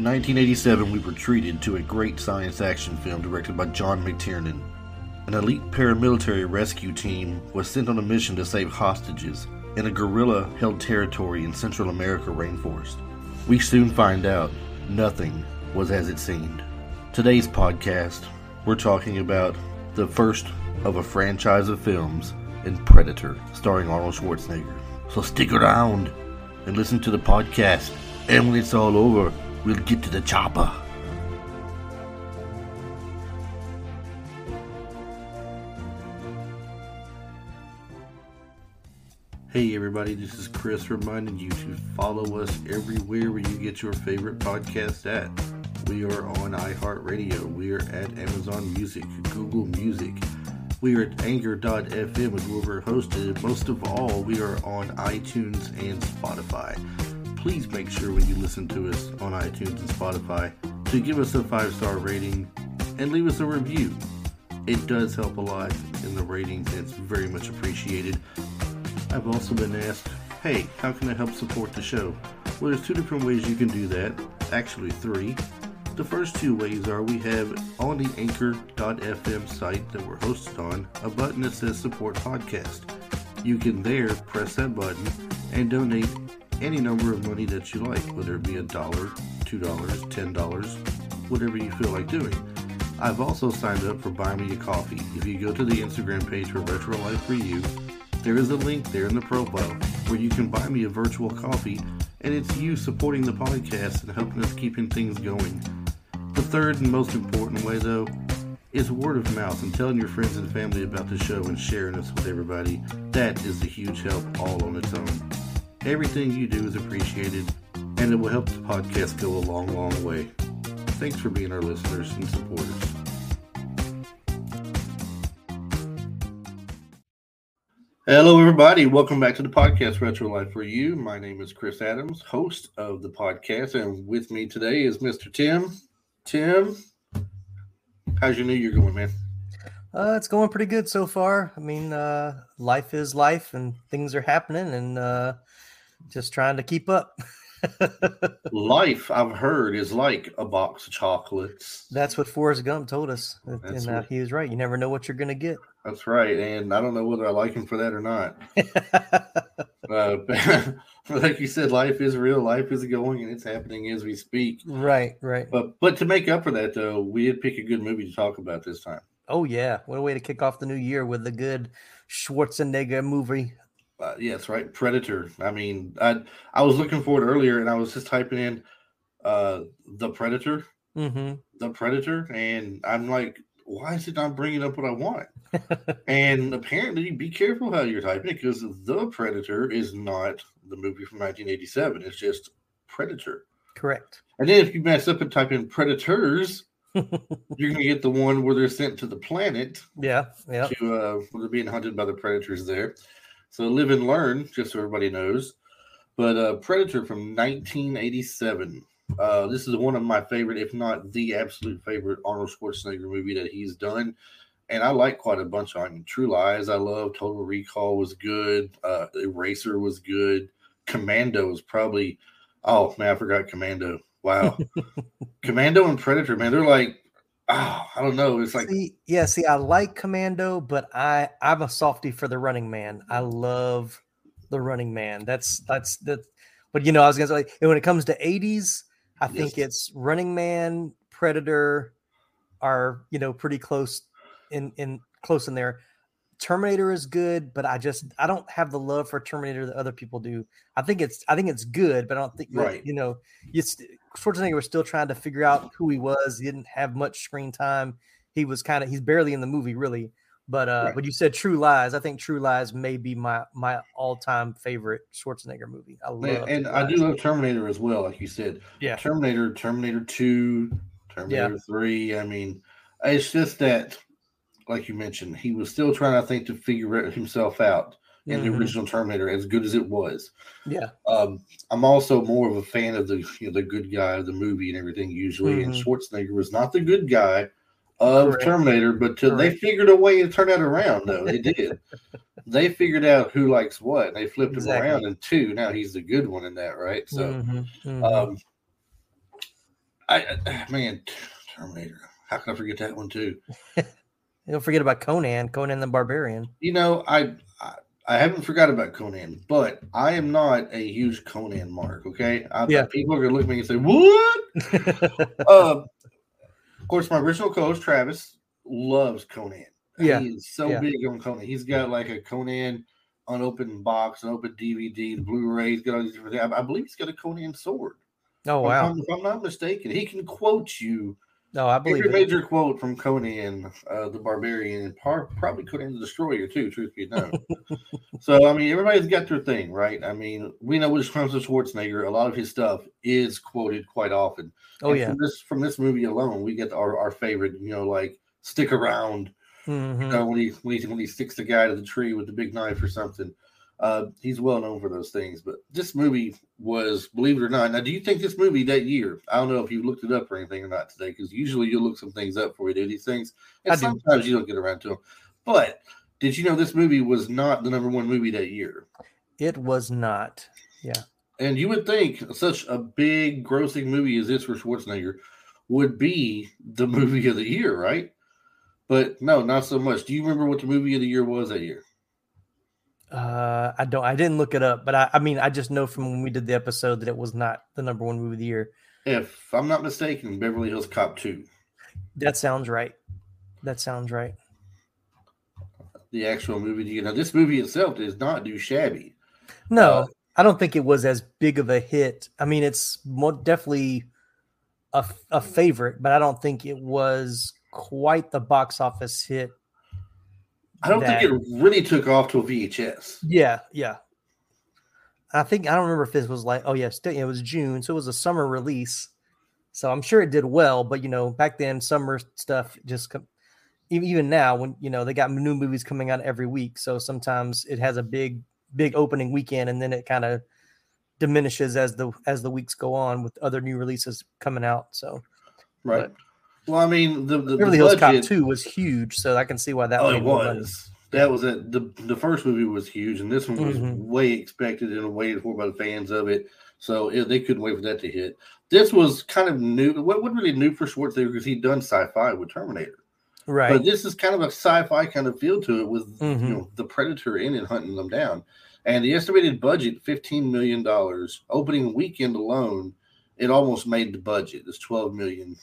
In 1987, we were treated to a great science action film directed by John McTiernan. An elite paramilitary rescue team was sent on a mission to save hostages in a guerrilla held territory in Central America rainforest. We soon find out nothing was as it seemed. Today's podcast, we're talking about the first of a franchise of films in Predator, starring Arnold Schwarzenegger. So stick around and listen to the podcast. And when it's all over, we'll get to the chopper. Hey everybody, this is Chris reminding you to follow us everywhere where you get your favorite podcast at. We are on iHeartRadio, we are at Amazon Music, Google Music, we are at Anchor.fm is where we're hosted. Most of all, we are on iTunes and Spotify. Please make sure when you listen to us on iTunes and Spotify to give us a five star rating and leave us a review. It does help a lot in the ratings, and it's very much appreciated. I've also been asked, hey, how can I help support the show? Well, there's two different ways you can do that. Actually, three. The first two ways are we have on the anchor.fm site that we're hosted on a button that says support podcast. You can there press that button and donate any number of money that you like, whether it be a dollar, two dollars, ten dollars, whatever you feel like doing. I've also signed up for Buy Me a Coffee. If you go to the Instagram page for Retro Life for You, there is a link there in the profile where you can buy me a virtual coffee, and it's you supporting the podcast and helping us keeping things going. The third and most important way, though, is word of mouth and telling your friends and family about the show and sharing us with everybody. That is a huge help all on its own. Everything you do is appreciated, and it will help the podcast go a long, long way. Thanks for being our listeners and supporters. Hello, everybody. Welcome back to the podcast Retro Life for You. My name is Chris Adams, host of the podcast, and with me today is Mr. Tim. Tim, how's your new year going, man? Uh, it's going pretty good so far. I mean, uh, life is life, and things are happening, and uh, just trying to keep up. life, I've heard, is like a box of chocolates. That's what Forrest Gump told us, That's and uh, he was right. You never know what you're going to get. That's right, and I don't know whether I like him for that or not. uh, like you said, life is real. Life is going, and it's happening as we speak. Right, right. But but to make up for that, though, we did pick a good movie to talk about this time. Oh yeah, what a way to kick off the new year with a good Schwarzenegger movie. Uh, yeah, that's right, Predator. I mean, I I was looking for it earlier, and I was just typing in uh the Predator, mm-hmm. the Predator, and I'm like, why is it not bringing up what I want? and apparently, be careful how you're typing because The Predator is not the movie from 1987. It's just Predator. Correct. And then if you mess up and type in Predators, you're gonna get the one where they're sent to the planet. Yeah, yeah. To uh, where they're being hunted by the predators there. So live and learn, just so everybody knows. But uh, Predator from 1987. Uh, this is one of my favorite, if not the absolute favorite, Arnold Schwarzenegger movie that he's done. And I like quite a bunch of them. True Lies, I love. Total Recall was good. Uh, Eraser was good. Commando was probably. Oh man, I forgot Commando. Wow, Commando and Predator, man, they're like. Oh, I don't know. It's like see, yeah. See, I like Commando, but I I'm a softy for the Running Man. I love the Running Man. That's that's that. But you know, I was gonna say like, when it comes to 80s, I think yes. it's Running Man, Predator are you know pretty close in in close in there. Terminator is good, but I just I don't have the love for Terminator that other people do. I think it's I think it's good, but I don't think right. you know it's Schwarzenegger was still trying to figure out who he was. He didn't have much screen time. He was kind of he's barely in the movie really. But uh right. but you said True Lies. I think True Lies may be my my all time favorite Schwarzenegger movie. I love and, and I do love Terminator as well, like you said. Yeah. Terminator, Terminator Two, Terminator yeah. Three. I mean, it's just that like you mentioned, he was still trying, I think, to figure himself out in mm-hmm. the original Terminator, as good as it was. Yeah. Um, I'm also more of a fan of the you know, the good guy of the movie and everything usually, mm-hmm. and Schwarzenegger was not the good guy of Correct. Terminator, but to, they figured a way to turn that around. Though they did, they figured out who likes what. They flipped exactly. him around in two. Now he's the good one in that, right? So, mm-hmm. mm-hmm. um, I, I man, Terminator. How can I forget that one too? Don't forget about Conan, Conan the Barbarian. You know, I, I I haven't forgot about Conan, but I am not a huge Conan mark. Okay, I, Yeah. people are gonna look at me and say, "What?" uh, of course, my original co-host Travis loves Conan. Yeah, he is so yeah. big on Conan. He's got like a Conan unopened box, an open DVD, the Blu-ray. He's got all these different things. I, I believe he's got a Conan sword. oh If wow. I'm, if I'm not mistaken, he can quote you No, I believe it. major quote from Conan, uh, the Barbarian, and par- probably Conan the Destroyer too. Truth be known. so I mean, everybody's got their thing, right? I mean, we know comes to Schwarzenegger, a lot of his stuff is quoted quite often. Oh And yeah. From this from this movie alone, we get our, our favorite. You know, like stick around. Mhm. You know, when he when he when he sticks the guy to the tree with the big knife or something. Uh, he's well known for those things, but this movie was, believe it or not. Now, do you think this movie that year? I don't know if you looked it up or anything or not today, because usually you look some things up before you do these things, and I do. sometimes you don't get around to them. But did you know this movie was not the number one movie that year? It was not. Yeah. And you would think such a big grossing movie as this for Schwarzenegger would be the movie of the year, right? But no, not so much. Do you remember what the movie of the year was that year? Uh, I don't. I didn't look it up, but I, I mean, I just know from when we did the episode that it was not the number one movie of the year. If I'm not mistaken, Beverly Hills Cop 2. That sounds right. That sounds right. The actual movie. You know, this movie itself does not do shabby. No, Uh, I don't think it was as big of a hit. I mean, it's more definitely a, a favorite, but I don't think it was quite the box office hit. I don't that- think it really took off till VHS. Yeah, yeah. I think I don't remember if this was like, oh yeah, still, it was June, so it was a summer release. So I'm sure it did well, but you know, back then summer stuff just com- even even now when you know they got new movies coming out every week, so sometimes it has a big big opening weekend and then it kind of diminishes as the as the weeks go on with other new releases coming out. So Right. Well, I mean, the, the, Beverly Hills Cop budget, 2 was huge, so I can see why that oh, it was. That was it. The, the first movie was huge, and this one was Mhm. way expected and waited for by the fans of it. So it, they couldn't wait for that to hit. This was kind of new. What wasn't really new for Schwarzenegger because he'd done sci-fi with Terminator. Right. But this is kind of a sci-fi kind of feel to it with Mhm. you know the predator in and hunting them down. And the estimated budget, fifteen million dollars. Opening weekend alone, it almost made the budget. It's twelve million,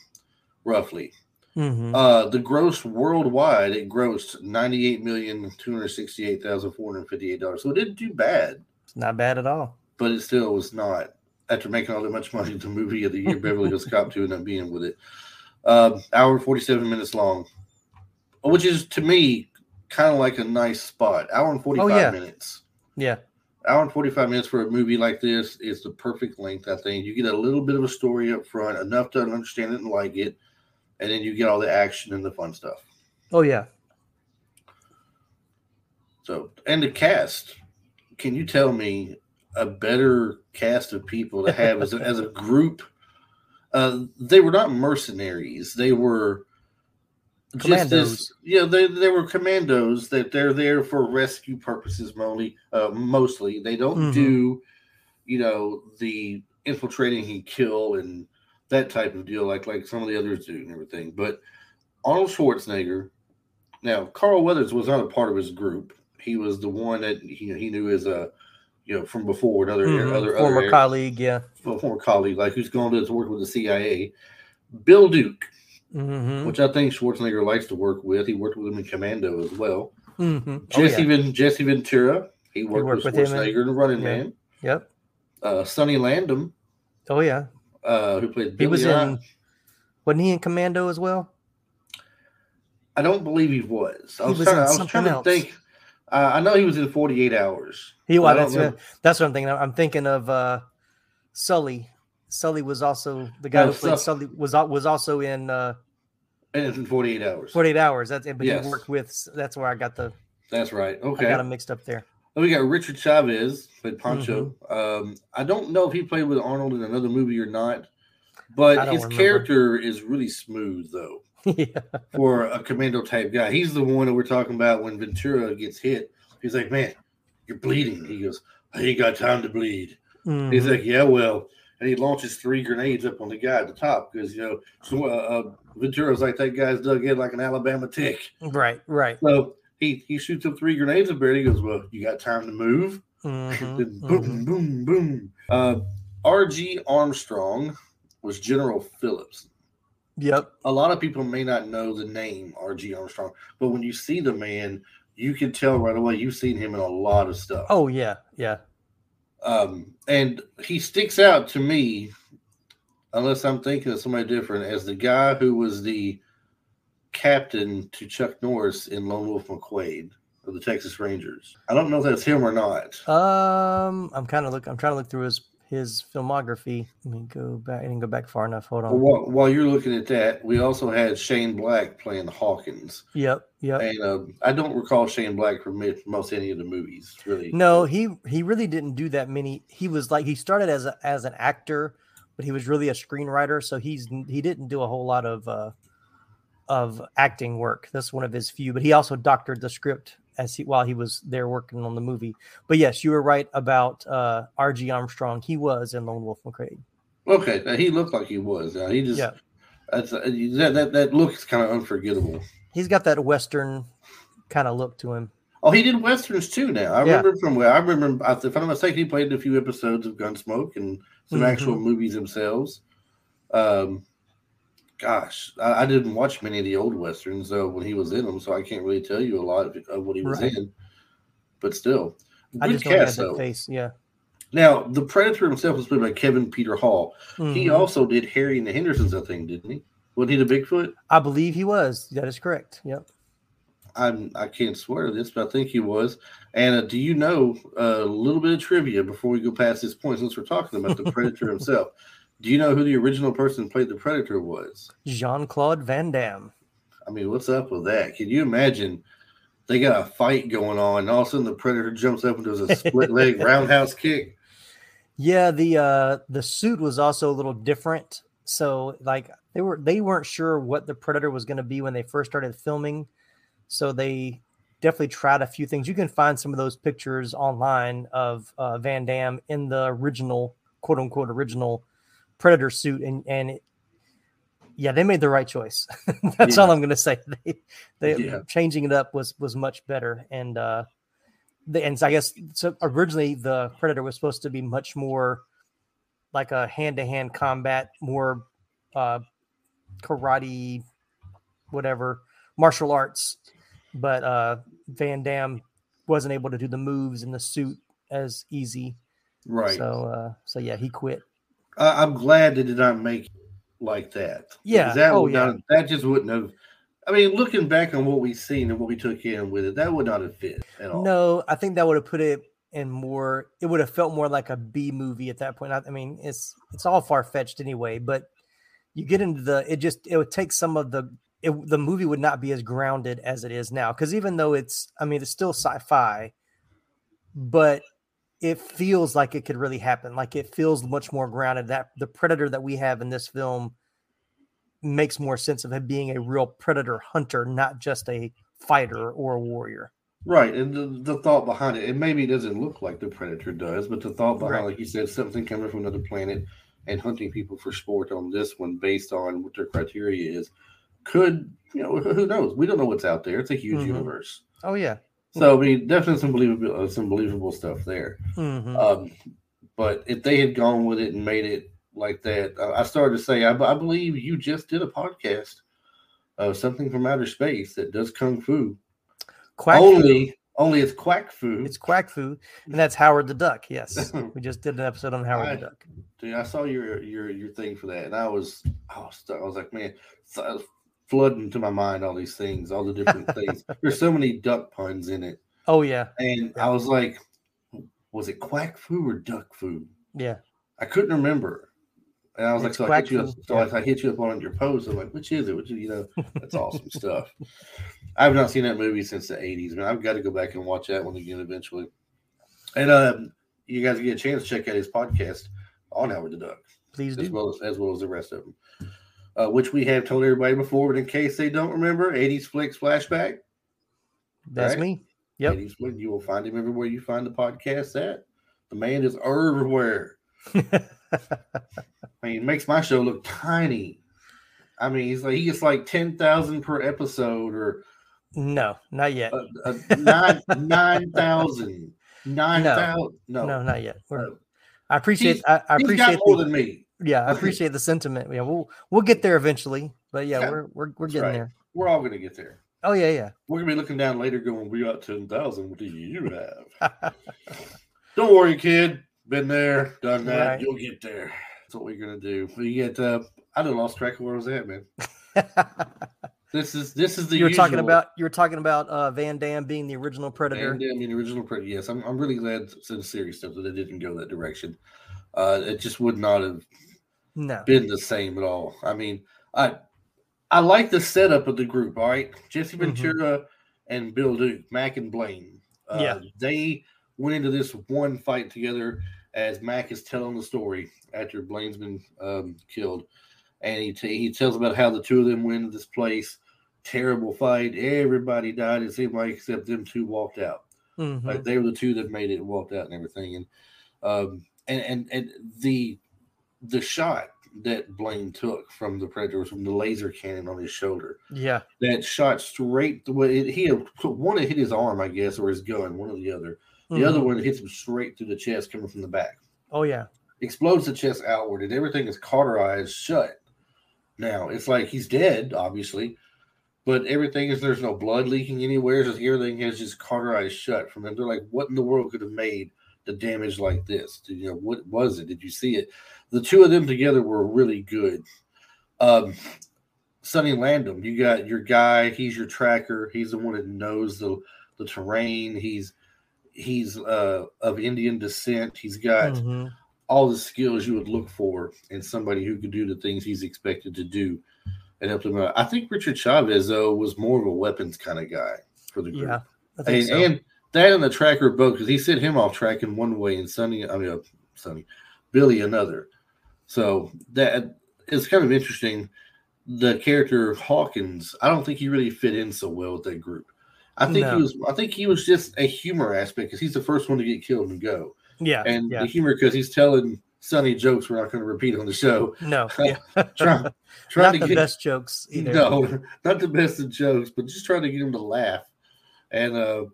roughly. Mhm. Uh, the gross worldwide, it grossed ninety-eight million two hundred sixty-eight thousand four hundred fifty-eight dollars. So it didn't do bad, It's not bad at all. but it still was not. After making all that much money, the movie of the year, Beverly Hills Cop 2 ended up being with it. Um, hour 47 minutes long, which is to me kind of like a nice spot. Hour and 45 yeah. minutes. Yeah. Hour and 45 minutes for a movie like this is the perfect length, I think. You get a little bit of a story up front, enough to understand it and like it, and then you get all the action and the fun stuff. Oh yeah. So, and the cast, can you tell me a better cast of people to have as a, as a group? Uh, they were not mercenaries. They were just as, Commandos. yeah, they, they were commandos that they're there for rescue purposes mostly. Uh, mostly, they don't Mhm. do, you know, the infiltrating and kill and that type of deal like like some of the others do and everything. But Arnold Schwarzenegger, now Carl Weathers was not a part of his group. He was the one that he he knew as a you know from before another Mhm. other Former other colleague, yeah. former colleague like who's going to work with the CIA. Bill Duke, hmm which I think Schwarzenegger likes to work with. He worked with him in Commando as well. hmm Jesse Oh, yeah. Ven- Jesse Ventura, he worked, worked with with in- Schwarzenegger in Running yeah. Man. Yep. Uh, Sonny Landham, Oh yeah. Uh, who played He was in. Wasn't he in Commando as well? I don't believe he was. I He was, was trying, in I was something trying to else. think. Uh, I know he was in 48 Hours. He was. That's, what- that's what I'm thinking. I'm thinking of uh, Sully. Sully was also the guy Oh, who played Sul- Sully was was also in uh, And it's in 48 Hours. 48 Hours. That's but Yes. he worked with. That's where I got the That's right. Okay. I got him mixed up there. Then we got Richard Chavez played Poncho. Mm-hmm. Um, I don't know if he played with Arnold in another movie or not, but his remember. character is really smooth though yeah. for a commando type guy. He's the one that we're talking about when Ventura gets hit. He's like, "Man, you're bleeding." He goes, "I ain't got time to bleed." He's Mhm. like, "Yeah, well, and he launches three grenades up on the guy at the top because you know so, uh, uh, Ventura's like that guy's dug in like an Alabama tick. Right, right. So he he shoots up three grenades up there. He goes, "Well, you got time to move." Mhm, Then boom, mhm. boom, boom. Uh, R.G. Armstrong was General Phillips. Yep. A lot of people may not know the name R.G. Armstrong, but when you see the man, you can tell right away. You've seen him in a lot of stuff. Oh yeah, yeah. Um, and he sticks out to me, unless I'm thinking of somebody different, as the guy who was the captain to Chuck Norris in Lone Wolf McQuade of the Texas Rangers. I don't know if that's him or not. Um, I'm kind of look. I'm trying to look through his his filmography. Let me go back. I didn't go back far enough. Hold on. while, while you're looking at that, we also had Shane Black playing Hawkins, Yep, yep. and um, I don't recall Shane Black from most any of the movies. Really, No, he he really didn't do that many. He was like he started as a, as an actor, but he was really a screenwriter. So he's he didn't do a whole lot of uh, of acting work. That's one of his few. But he also doctored the script as he while he was there working on the movie. But yes, you were right about uh, R.G. Armstrong. He was in Lone Wolf McQuade. Okay, now he looked like he was. Now he just Yeah. that's uh, that that that look is kind of unforgettable. He's got that western kind of look to him. Oh, he did westerns too. Now I Yeah. remember from where I remember. If I'm not mistaken, he played in a few episodes of Gunsmoke and some Mhm. actual movies themselves. Um, gosh, I, I didn't watch many of the old westerns though when he was in them, so I can't really tell you a lot of, of what he was Right. in. But still, I good just don't have cast that though. face. Yeah. Now, the Predator himself was played by Kevin Peter Hall. He Mhm. also did Harry and the Hendersons, I think, didn't he? Wasn't he the Bigfoot? I believe he was. That is correct. Yep. I'm I can't swear to this, but I think he was. And uh, do you know a little bit of trivia before we go past this point, since we're talking about the Predator himself? Do you know who the original person played the Predator was? Jean Claude Van Damme. I mean, what's up with that? Can you imagine? They got a fight going on, and all of a sudden the Predator jumps up and does a split leg roundhouse kick. Yeah, the uh the suit was also a little different. So like they were they weren't sure what the predator was going to be when they first started filming. So they definitely tried a few things. You can find some of those pictures online of uh, Van Damme in the original quote unquote original predator suit and and it, yeah, they made the right choice. That's all I'm going to say. They, they Yeah. changing it up was was much better and uh the, and I guess so originally the Predator was supposed to be much more like a hand to hand combat, more uh, karate, whatever, martial arts. But uh, Van Damme wasn't able to do the moves in the suit as easy. Right. So, uh, so yeah, he quit. I, I'm glad they did not make it like that. Yeah. That Oh, would yeah. not, that just wouldn't have. I mean, looking back on what we've seen and what we took in with it, that would not have fit at all. No, I think that would have put it in more. It would have felt more like a B movie at that point. I, I mean, it's it's all far fetched anyway. But you get into the it just it would take some of the it, the movie would not be as grounded as it is now because even though it's I mean it's still sci-fi, but it feels like it could really happen. Like it feels much more grounded. That the predator that we have in this film makes more sense of him being a real predator hunter, not just a fighter or a warrior. Right, and the, the thought behind it, and maybe it doesn't look like the predator does, but the thought behind, Right. like you said, something coming from another planet and hunting people for sport on this one, based on what their criteria is, could you know who knows? We don't know what's out there. It's a huge Mhm. universe, Oh yeah. So I mean, definitely some believable, uh, some believable stuff there. Mhm. Um, but if they had gone with it and made it like that, I I started to say, I, I believe you just did a podcast of something from outer space that does kung fu. Quack only, only it's quack fu. It's quack fu, and that's Howard the Duck. Yes, we just did an episode on Howard I- the Duck. Dude, I saw your your your thing for that, and I was I was. I was like, man, so I was flooding to my mind all these things, all the different things. There's so many duck puns in it, Oh yeah, and I was like, was it quack fu or duck fu? yeah. I couldn't remember, and I was It's like, so, I hit, you up, so I, I hit you up on your post. I'm like, which is it? Which you know, that's awesome stuff. I've not seen that movie since the '80s, man. I've got to go back and watch that one again eventually. And um, you guys get a chance to check out his podcast on Howard the Duck Please as do. well as as well as the rest of them, uh, which we have told everybody before. But in case they don't remember, '80s flicks flashback. That's right? me. Yep. 80s flick, you will find him everywhere you find the podcast at. The man is everywhere. I mean, it makes my show look tiny. I mean, he's like he gets like ten thousand per episode, or no, not yet. uh, uh, nine nine thousand. Nine No. thousand. No, no, not yet. No. I appreciate. He's- I, I he's appreciate. got more the- than me. Yeah, I appreciate the sentiment. Yeah, we'll we'll get there eventually. But yeah, Yeah, we're we're we're that's getting right. there. We're all gonna get there. Oh yeah, yeah. We're gonna be looking down later, going, "We got ten thousand. What do you have?" Don't worry, kid. Been there, done that. Right. You'll get there. That's what we're gonna do. We get. Uh, I done lost track of where I was at, man. This is this is the you were talking about you were talking about uh, Van Damme being the original Predator. And, I mean, original Predator. Yes, I'm, I'm really glad since serious stuff that it didn't go that direction. Uh, it just would not have no. been the same at all. I mean, I I like the setup of the group. All right, Jesse Mhm. Ventura and Bill Duke, Mac and Blaine. Uh, Yeah. they went into this one fight together as Mac is telling the story after Blaine's been um, killed, and he t- he tells about how the two of them went into this place. Terrible fight. Everybody died. It seemed like except them two walked out. Mhm. Like they were the two that made it walked out and everything. And um and and and the the shot that Blaine took from the predator was from the laser cannon on his shoulder. Yeah. That shot straight the way it, he had one that hit his arm, I guess, or his gun, one or the other. The other Mhm. one hits him straight through the chest coming from the back. Oh yeah. Explodes the chest outward, and everything is cauterized shut. Now it's like he's dead, obviously, but everything is there's no blood leaking anywhere. Just everything is just cauterized shut from them. They're like, what in the world could have made the damage like this? Did you know what was it? Did you see it? The two of them together were really good. Um, Sonny Landham, you got your guy. He's your tracker. He's the one that knows the the terrain. He's he's uh, of Indian descent. He's got Mhm. all the skills you would look for in somebody who could do the things he's expected to do and help them out. I think Richard Chavez though was more of a weapons kind of guy for the group. Yeah. I think and, so. and that and the tracker both because he sent him off track in one way and Sonny, I mean, uh, Sonny, Billy another. So that is kind of interesting. The character Hawkins, I don't think he really fit in so well with that group. I think No. he was. I think he was just a humor aspect because he's the first one to get killed and go yeah. and yeah. the humor because he's telling Sonny jokes we're not going to repeat on the show. No. Yeah. Trying, trying to the get best jokes either. no, not the best of jokes, but just trying to get him to laugh. And uh,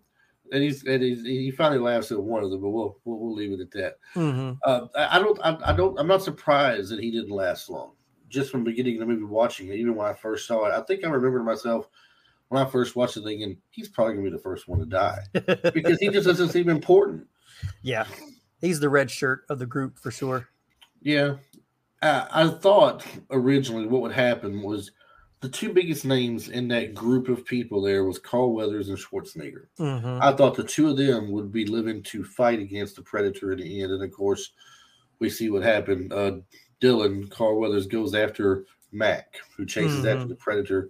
and he's and he's, he finally laughs at one of them, but we'll we'll, we'll leave it at that. hmm Uh, I, I don't I, I don't I'm not surprised that he didn't last long. Just from beginning of the movie, watching it, even when I first saw it, I think I remember to myself when I first watched it, thinking he's probably going to be the first one to die because he just doesn't seem important. yeah. He's the red shirt of the group for sure. Yeah. I, I thought originally what would happen was the two biggest names in that group of people there was Carl Weathers and Schwarzenegger. hmm I thought the two of them would be living to fight against the Predator in the end. And of course, we see what happened. Uh, Dillon, Carl Weathers, goes after Mac, who chases Mhm. after the Predator,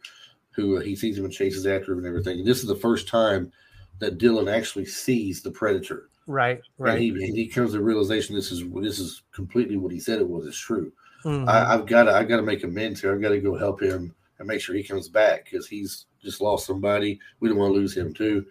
who uh, he sees him and chases after him and everything. And this is the first time that Dillon actually sees the Predator. Right. And Right. he, and he comes to the realization this is this is completely what he said it was. It's true. Mhm. I, I've got to I've got to make amends here. I've got to go help him and make sure he comes back because he's just lost somebody. We don't want to lose him too.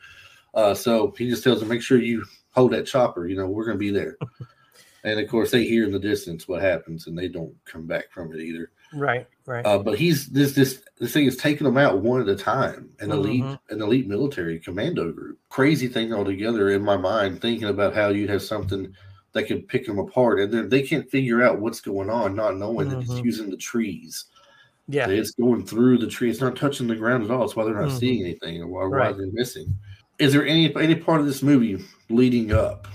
Uh, so he just tells him, make sure you hold that chopper. You know, we're going to be there. and of course, they hear in the distance what happens, and they don't come back from it either. right. Right. Uh, but he's this this this thing is taking them out one at a time. An elite Mhm. an elite military commando group. Crazy thing altogether in my mind, thinking about how you'd have something that could pick them apart, and then they can't figure out what's going on, not knowing that it's using the trees. Yeah. It's going through the tree. It's not touching the ground at all. That's why they're not Mhm. seeing anything, or why, why they're missing. Is there any any part of this movie leading up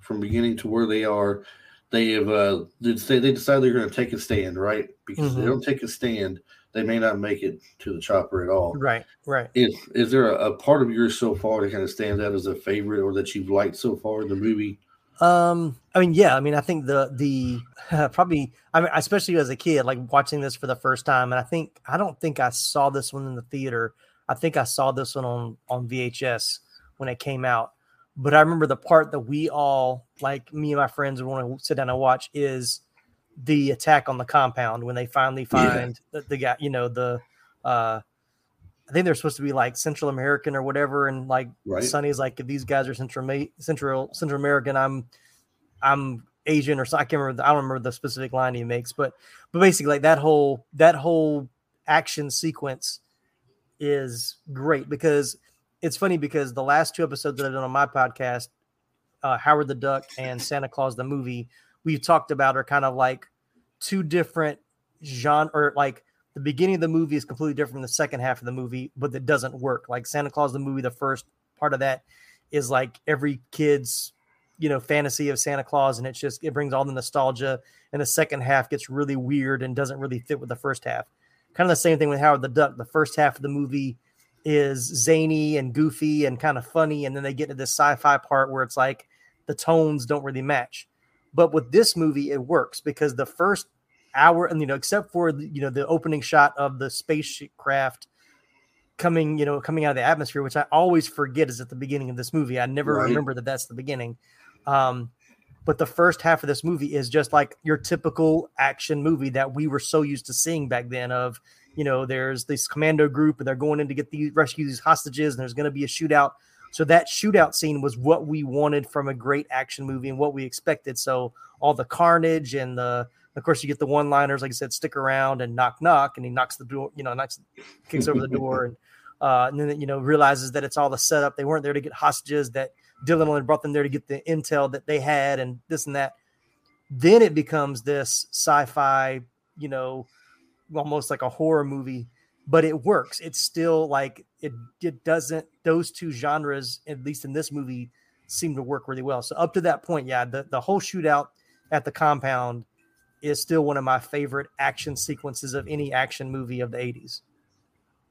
from beginning to where they are? They have uh, they they decide they're going to take a stand, right? Because if Mhm. they don't take a stand, they may not make it to the chopper at all. Right. Right. Is is there a, a part of yours so far that kind of stands out as a favorite, or that you've liked so far in the movie? Um, I mean, yeah, I mean, I think the the probably, I mean, especially as a kid, like watching this for the first time, and I think I don't think I saw this one in the theater. I think I saw this one on on VHS when it came out. But I remember the part that we all, like me and my friends, would want to sit down and watch is the attack on the compound when they finally Yeah. find the, the guy, you know, the uh I think they're supposed to be like Central American or whatever, and like Right. Sonny's like, if these guys are Central Central Central American, I'm I'm Asian or so I can't remember. The, I don't remember the specific line he makes, but but basically like that whole that whole action sequence is great because it's funny because the last two episodes that I've done on my podcast, uh, Howard the Duck and Santa Claus the movie, we've talked about are kind of like two different genre or like the beginning of the movie is completely different from the second half of the movie, but that doesn't work. Like Santa Claus the movie, the first part of that is like every kid's you know fantasy of Santa Claus, and it's just it brings all the nostalgia. And the second half gets really weird and doesn't really fit with the first half. Kind of the same thing with Howard the Duck. The first half of the movie is zany and goofy and kind of funny, and then they get to this sci-fi part where it's like the tones don't really match. But with this movie, it works because the first hour, and you know, except for you know the opening shot of the spacecraft coming, you know, coming out of the atmosphere, which I always forget is at the beginning of this movie. I never right. remember that that's the beginning. Um, but the first half of this movie is just like your typical action movie that we were so used to seeing back then. Of you know, there's this commando group and they're going in to get these rescue these hostages, and there's going to be a shootout. So that shootout scene was what we wanted from a great action movie and what we expected. So all the carnage and the of course, you get the one liners, like I said, stick around and knock, knock, and he knocks the door, you know, knocks, kicks over the door, and uh, and then you know realizes that it's all the setup. They weren't there to get hostages. That Dillon only brought them there to get the intel that they had, and this and that. Then it becomes this sci-fi, you know, almost like a horror movie, but it works. It's still like it. It doesn't. Those two genres, at least in this movie, seem to work really well. So up to that point, yeah, the the whole shootout at the compound is still one of my favorite action sequences of any action movie of the 80s.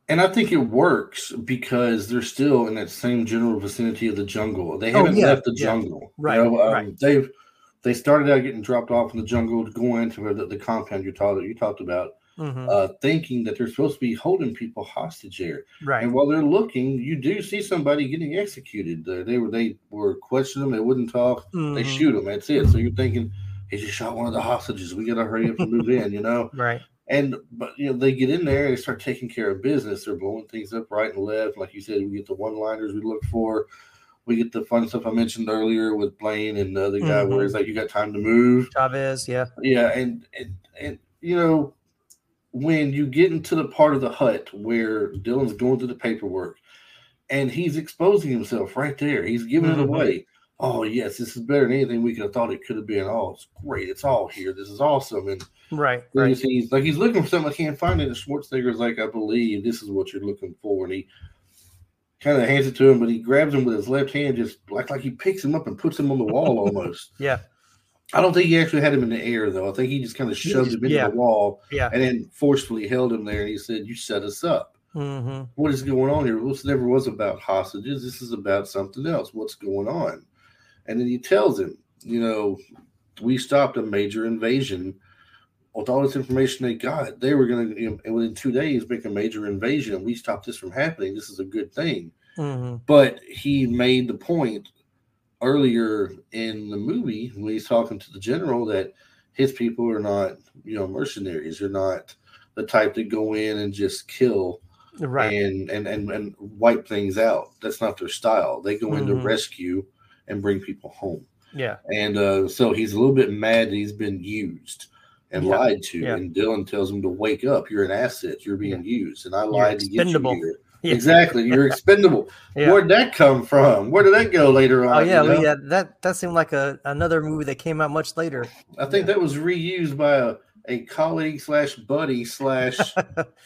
And I think it works because they're still in that same general vicinity of the jungle. They haven't oh, yeah, left the yeah. jungle. Right, you know, um, right. They've they started out getting dropped off in the jungle to go into the, the compound you talked you talked about, mm-hmm. uh, thinking that they're supposed to be holding people hostage there. Right. And while they're looking, you do see somebody getting executed. Uh, they were they were questioning them. They wouldn't talk. Mm-hmm. They shoot them. That's it. So you're thinking he just shot one of the hostages. We got to hurry up and move in, you know? Right. And, but, you know, they get in there and they start taking care of business. They're blowing things up right and left. Like you said, we get the one liners we look for. We get the fun stuff I mentioned earlier with Blaine and the other guy mm-hmm. where it's like, you got time to move. Chavez, yeah. Yeah. And, and, and, you know, when you get into the part of the hut where Dillon's going through the paperwork and he's exposing himself right there, he's giving mm-hmm. it away oh yes, this is better than anything we could have thought it could have been. Oh, it's great. It's all here. This is awesome. And right, right. He's like he's looking for something I can't find it. And Schwarzenegger's like, I believe this is what you're looking for. And he kind of hands it to him, but he grabs him with his left hand, just like like he picks him up and puts him on the wall almost. yeah. I don't think he actually had him in the air though. I think he just kind of shoved him into yeah. the wall, yeah, and then forcefully held him there. And he said, "You set us up. Mm-hmm. What is going on here? This never was about hostages. This is about something else. What's going on?" And then he tells him, you know, we stopped a major invasion. With all this information they got, they were going to, you know, within two days, make a major invasion. And we stopped this from happening. This is a good thing. Mm-hmm. But he made the point earlier in the movie when he's talking to the general that his people are not, you know, mercenaries. They're not the type to go in and just kill right. and, and and and wipe things out. That's not their style. They go mm-hmm. in to mm-hmm. rescue and bring people home. Yeah. And uh, so he's a little bit mad that he's been used and yeah. lied to. Yeah. And Dillon tells him to wake up. You're an asset. You're being yeah. used. And I lied to get you here. Exactly. You're expendable. Where'd that come from? Where did that go later on? Oh yeah, you know? yeah. That that seemed like a another movie that came out much later. I think that was reused by a, a colleague slash buddy slash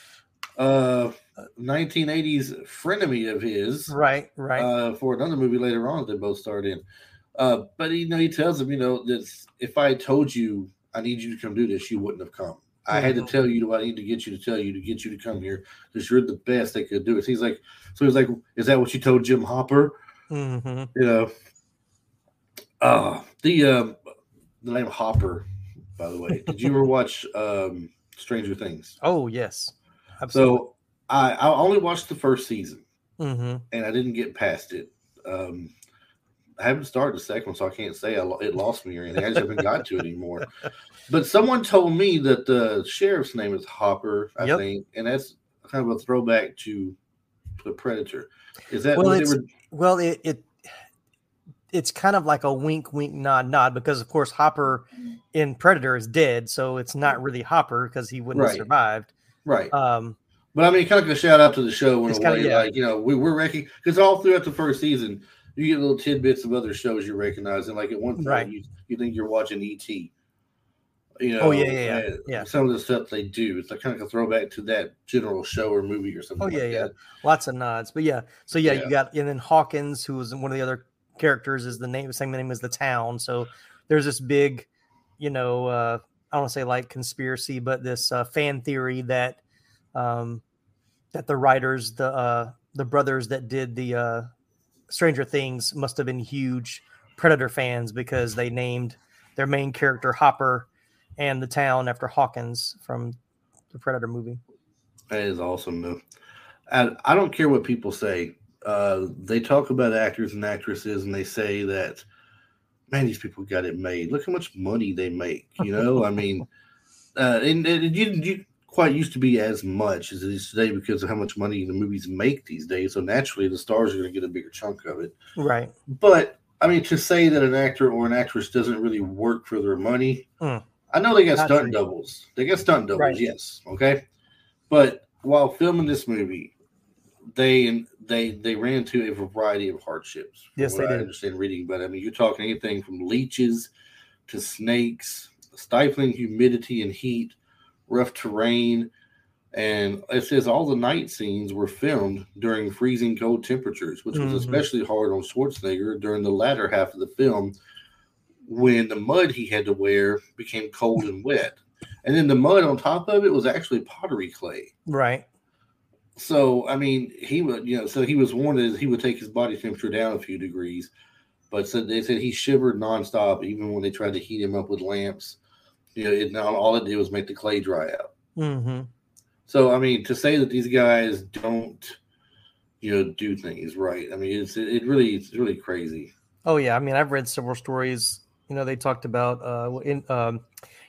uh 1980s frenemy of his, right, right, uh, for another movie later on that they both starred in. Uh, but you know, he tells him, you know, that if I told you I need you to come do this, you wouldn't have come. I had to mm-hmm. tell you what I need to get you to tell you to get you to come here because you're the best they could do it. So he's like, so he's like, is that what you told Jim Hopper? Mm-hmm. You know, uh, the um, the name Hopper, by the way. Did you ever watch um, Stranger Things? Oh yes, absolutely. So I I only watched the first season, mm-hmm. and I didn't get past it. Um, I haven't started the second one, so I can't say I, it lost me or anything. I just haven't got to it anymore. But someone told me that the sheriff's name is Hopper, I yep. think, and that's kind of a throwback to the Predator. Is that well? It's, were... well, it, it it's kind of like a wink, wink, nod, nod because of course Hopper in Predator is dead, so it's not really Hopper because he wouldn't have survived. Right. Um, But I mean, kind of a shout out to the show in It's a way, yeah. like you know, we, we're wrecking because all throughout the first season, you get little tidbits of other shows you recognize, and like at one point, Right. you, you think you're watching ET. You know, Oh, yeah, yeah, yeah, yeah. Some of the stuff they do, it's like kind of a throwback to that general show or movie or something. Oh, yeah, like yeah. that. lots of nods, but yeah. So yeah, Yeah. you got and then Hawkins, who was one of the other characters, is the name same name as the town. So there's this big, you know, uh, I don't want to say like conspiracy, but this uh, fan theory that um, that the writers, the uh, the brothers that did the uh, Stranger Things, must have been huge Predator fans because they named their main character Hopper and the town after Hawkins from the Predator movie. That is awesome, though. I, I don't care what people say. Uh, they talk about actors and actresses, and they say that, man, these people got it made. Look how much money they make. You know, I mean, uh, and, and didn't you quite used to be as much as it is today because of how much money the movies make these days. So naturally, the stars are going to get a bigger chunk of it. Right. But I mean, to say that an actor or an actress doesn't really work for their money, Mm. I know they got Not stunt true. doubles. They got stunt doubles, Right. yes, okay. But while filming this movie, they they they ran into a variety of hardships. Yes, they I did. understand reading, but I mean, you're talking anything from leeches to snakes, stifling humidity and heat, rough terrain, and it says all the night scenes were filmed during freezing cold temperatures, which was Mhm. especially hard on Schwarzenegger during the latter half of the film when the mud he had to wear became cold and wet. And then the mud on top of it was actually pottery clay. Right. So, I mean, he would, you know, so he was warned that he would take his body temperature down a few degrees, but said they said he shivered nonstop, even when they tried to heat him up with lamps. You know, it, all it did was make the clay dry out. hmm So I mean, to say that these guys don't, you know, do things right, I mean, it's it really it's really crazy. Oh yeah, I mean, I've read several stories. You know, they talked about uh, in um,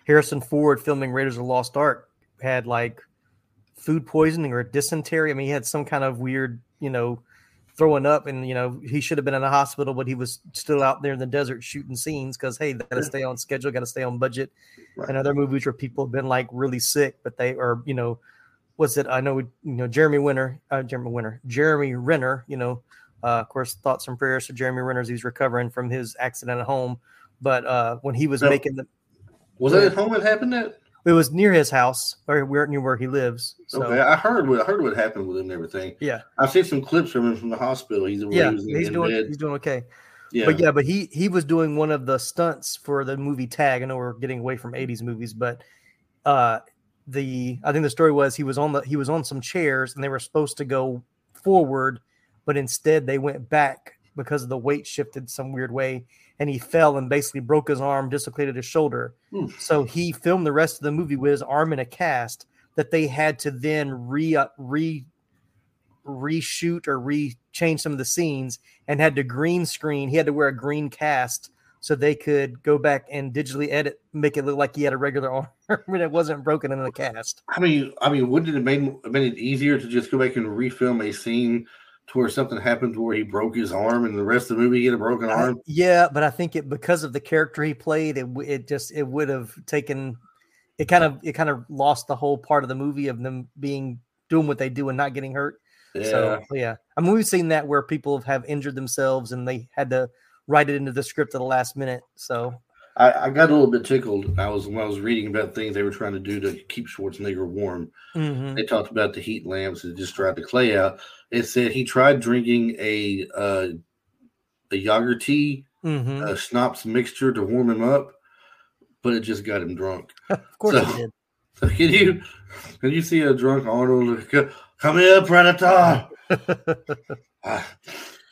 Harrison Ford filming Raiders of the Lost Ark had like food poisoning or dysentery. I mean, he had some kind of weird, you know, throwing up, and you know, he should have been in a hospital, but he was still out there in the desert shooting scenes because hey, got to Yeah. stay on schedule, got to stay on budget. Right. And other movies where people have been like really sick, but they are, you know, was it? I know, you know, Jeremy Winter, uh, Jeremy Winter, Jeremy Renner, you know, uh, of course, thoughts and prayers to Jeremy Renner as he's recovering from his accident at home. But uh, when he was making the, Was that at home? It happened that? It was near his house, or we're near where he lives. So okay, I heard what I heard what happened with him and everything. yeah, I've seen some clips from him from the hospital. He's yeah, he in, he's in doing bed. he's doing okay. Yeah, But yeah, but he he was doing one of the stunts for the movie Tag. I know we're getting away from '80s movies, but uh, the I think the story was he was on the he was on some chairs and they were supposed to go forward, but instead they went back because of the weight shifted some weird way, and he fell and basically broke his arm, dislocated his shoulder. Hmm. So he filmed the rest of the movie with his arm in a cast that they had to then re uh, re reshoot or re change some of the scenes and had to green screen. He had to wear a green cast so they could go back and digitally edit, make it look like he had a regular arm and it wasn't broken in the cast. I mean, I mean, wouldn't it have made, made it easier to just go back and refilm a scene to where something happened where he broke his arm and the rest of the movie he had a broken I- arm? yeah, but I think it because of the character he played, it it just it would have taken it kind of it kind of lost the whole part of the movie of them being doing what they do and not getting hurt. Yeah, So yeah, I mean we've seen that where people have injured themselves and they had to write it into the script at the last minute. So I, I got a little bit tickled. I was when I was reading about things they were trying to do to keep Schwarzenegger warm. mhm. They talked about the heat lamps and just dried the clay out. It said he tried drinking a uh, a Jagertee, Mhm. a schnapps mixture to warm him up, but it just got him drunk. of course so- it did. So can you can you see a drunk Arnold? Come here, Predator. Ah,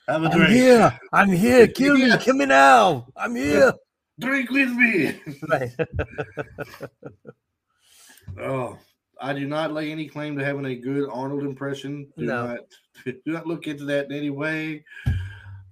have a I'm here. I'm here. Kill me. Kill me now. I'm here. Drink with me. Right. Oh, I do not lay any claim to having a good Arnold impression. Do No. not do not look into that in any way.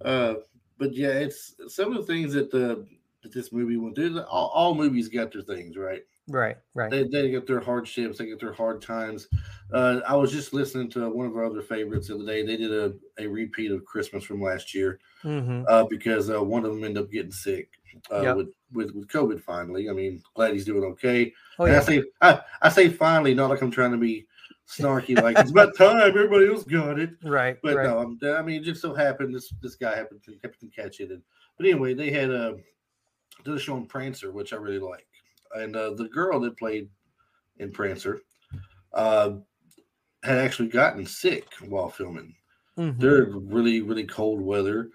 Uh, but yeah, it's some of the things that the that this movie went through. All, all movies got their things right. Right, right. They, they get their hardships, they get their hard times. Uh, I was just listening to one of our other favorites the other day. They did a, a repeat of Christmas from last year hmm uh, because uh, one of them ended up getting sick uh, Yep. with, with with COVID. Finally, I mean, glad he's doing okay. Oh and I say I, I say finally, not like I'm trying to be snarky, like it's about time everybody else got it. right, But right. no, I'm, I mean, it just so happened this this guy happened to happened to catch it. And, but anyway, they had a did a show on Prancer, which I really like, and uh, the girl that played in Prancer uh, had actually gotten sick while filming. Mhm. They're really really cold weather,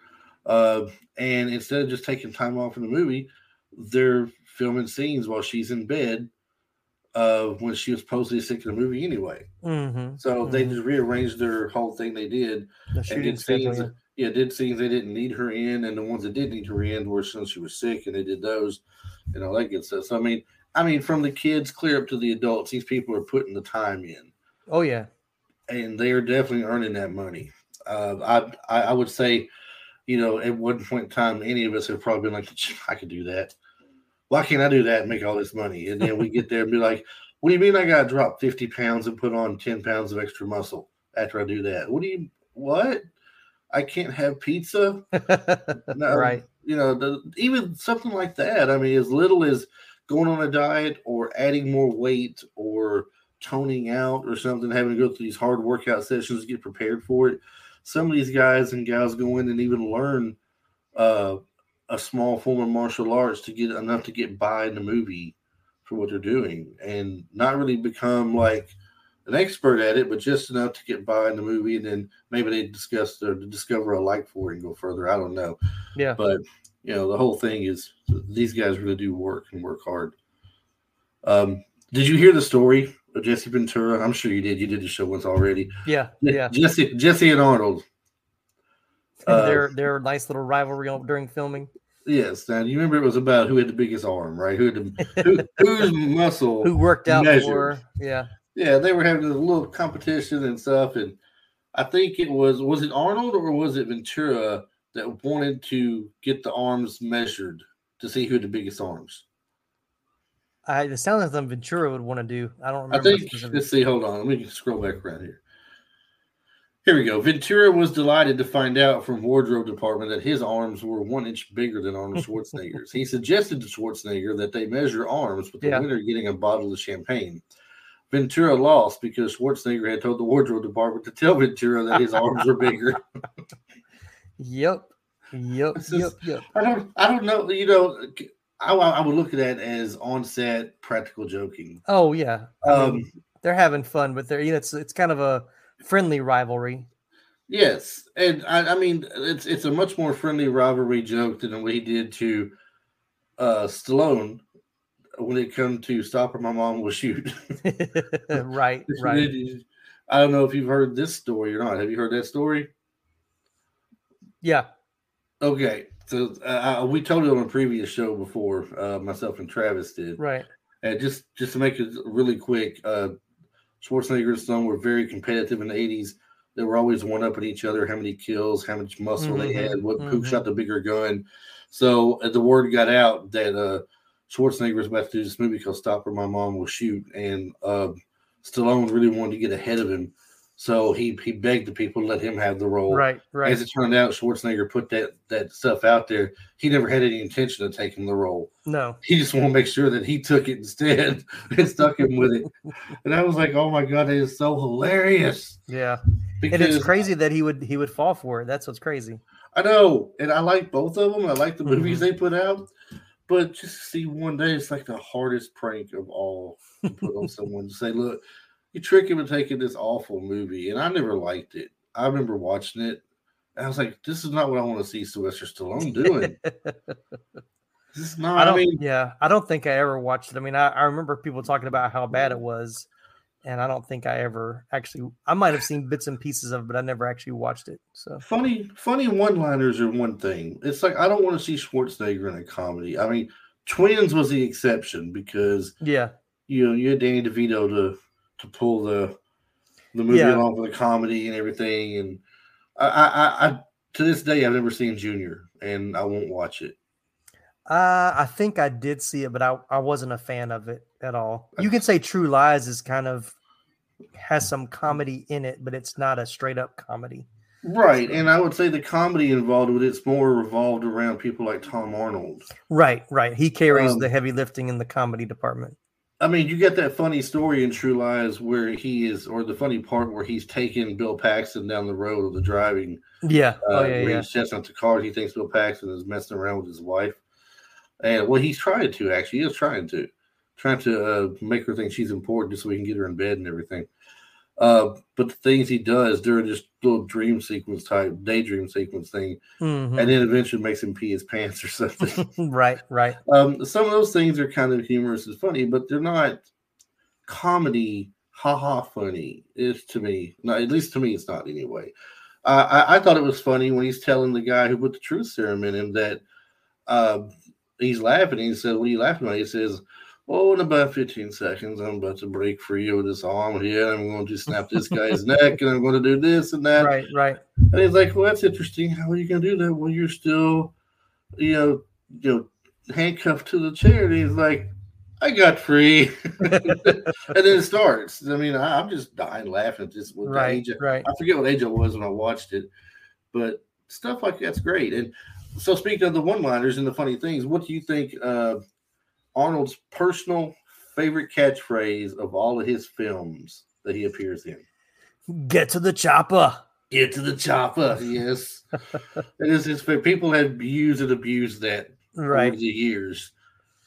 uh, and instead of just taking time off in the movie, they're filming scenes while she's in bed. Uh, when she was supposedly sick in the movie anyway, Mhm. so they Mhm. just rearranged their whole thing they did The and did scenes. Yeah, did scenes they didn't need her in, and the ones that did need her in were since she was sick, and they did those, and all that good stuff. So I mean, I mean, from the kids clear up to the adults, these people are putting the time in, Oh yeah, and they are definitely earning that money. Uh, I, I would say, you know, at one point in time, any of us have probably been like, I could do that. Why can't I do that and make all this money? And then we get there and be like, What do you mean I got to drop fifty pounds and put on ten pounds of extra muscle after I do that? What do you what? I can't have pizza. No, right. You know, the, even something like that. I mean, as little as going on a diet or adding more weight or toning out or something, having to go through these hard workout sessions to get prepared for it. Some of these guys and gals go in and even learn uh, a small form of martial arts to get enough to get by in the movie for what they're doing and not really become like an expert at it, but just enough to get by in the movie. And then maybe they discuss or discover a like for it and go further. I don't know. Yeah. But, you know, the whole thing is these guys really do work and work hard. Um, did you hear the story of Jesse Ventura? I'm sure you did. You did the show once already. Yeah, yeah. Jesse, Jesse and Arnold. Uh, their their nice little rivalry during filming. Yes. Now, you remember it was about who had the biggest arm, right? Who had the, who, whose muscle? Who worked out measured. more? Yeah, Yeah, they were having a little competition and stuff, and I think it was was it Arnold or was it Ventura that wanted to get the arms measured to see who had the biggest arms. I it sounds like something Ventura would want to do. I don't remember. I think let's see. Hold on, let me scroll back around here. Here we go. Ventura was delighted to find out from wardrobe department that his arms were one inch bigger than Arnold Schwarzenegger's. he suggested to Schwarzenegger that they measure arms, with the Yeah. winner getting a bottle of champagne. Ventura lost because Schwarzenegger had told the wardrobe department to tell Ventura that his arms were bigger. Yep. Yep. This Yep. Yep. I don't, I don't know. You know, I, I would look at that as on-set practical joking. Oh yeah. I Um, mean, they're having fun, but they're you know, it's it's kind of a friendly rivalry. Yes, and I, I mean it's it's a much more friendly rivalry joke than what he did to uh Stallone when it come to stop or my mom will shoot. right. Right. I don't know if you've heard this story or not. Have you heard that story? Yeah. Okay, so uh, uh, we told it on a previous show before. Uh, myself and Travis did. Right. And just just to make it really quick, uh, Schwarzenegger and Stallone were very competitive in the '80s. They were always one up at each other, how many kills, how much muscle they Mhm, had, what who mhm. shot the bigger gun. So uh, the word got out that Schwarzenegger was about to do this movie called "Stop or My Mom Will Shoot," and uh, Stallone really wanted to get ahead of him, so he he begged the people to let him have the role. Right. Right. As it turned out, Schwarzenegger put that that stuff out there. He never had any intention of taking the role No. he just want to make sure that he took it instead and stuck him with it. And I was like, oh my god, it is so hilarious. Yeah. Because And it's crazy that he would he would fall for it. That's what's crazy. I know, and I like both of them. I like the movies Mm-hmm. they put out, but just to see one day, it's like the hardest prank of all to put on someone to say, look, you trick him into taking this awful movie, and I never liked it. I remember watching it. And I was like, this is not what I want to see Sylvester Stallone doing. this is not. I I, don't. mean, yeah, I don't think I ever watched it. I mean, I, I remember people talking about how bad it was, and I don't think I ever actually. I might have seen bits and pieces of it, but I never actually watched it. So funny funny one liners are one thing. It's like I don't want to see Schwarzenegger in a comedy. I mean, Twins was the exception because yeah, you know you had Danny DeVito to to pull the the movie Yeah. along with the comedy and everything. And I, I, I, to this day I've never seen Junior, and I won't watch it. uh, I think I did see it, but I, I wasn't a fan of it at all. You can say True Lies is kind of has some comedy in it, but it's not a straight up comedy. Right, and I would say the comedy involved with it's more revolved around people like Tom Arnold. Right, right. He carries Um, the heavy lifting in the comedy department. I mean, you get that funny story in True Lies where he is, or the funny part where he's taking Bill Paxton down the road of the driving. Yeah. Uh, oh yeah, where yeah. he's testing out the car. He thinks Bill Paxton is messing around with his wife, and well, he's trying to actually. He is trying to, trying to uh, make her think she's important just so we can get her in bed and everything. Uh, but the things he does during this little dream sequence type daydream sequence thing, Mhm. and then eventually makes him pee his pants or something. right, right. um, some of those things are kind of humorous and funny, but they're not comedy, ha ha funny. Is to me, not at least to me, it's not anyway. Uh, I, I thought it was funny when he's telling the guy who put the truth serum in him that uh, he's laughing. He said, "What are you laughing at?" He says. Oh, in about 15 seconds, I'm about to break free with this arm here. I'm going to snap this guy's neck and I'm going to do this and that. Right, right. And he's like, "Well, that's interesting. How are you going to do that when you're still, you know, you know, handcuffed to the chair?" And he's like, "I got free." and then it starts. I mean, I, I'm just dying laughing just with right, age. of- right. I forget what age I was when I watched it, but stuff like that's great. And so, speaking of the one-liners and the funny things, what do you think uh, Arnold's personal favorite catchphrase of all of his films that he appears in? Get to the chopper. Get to the chopper. Yes. it is his. People have used and abused that Right. over the years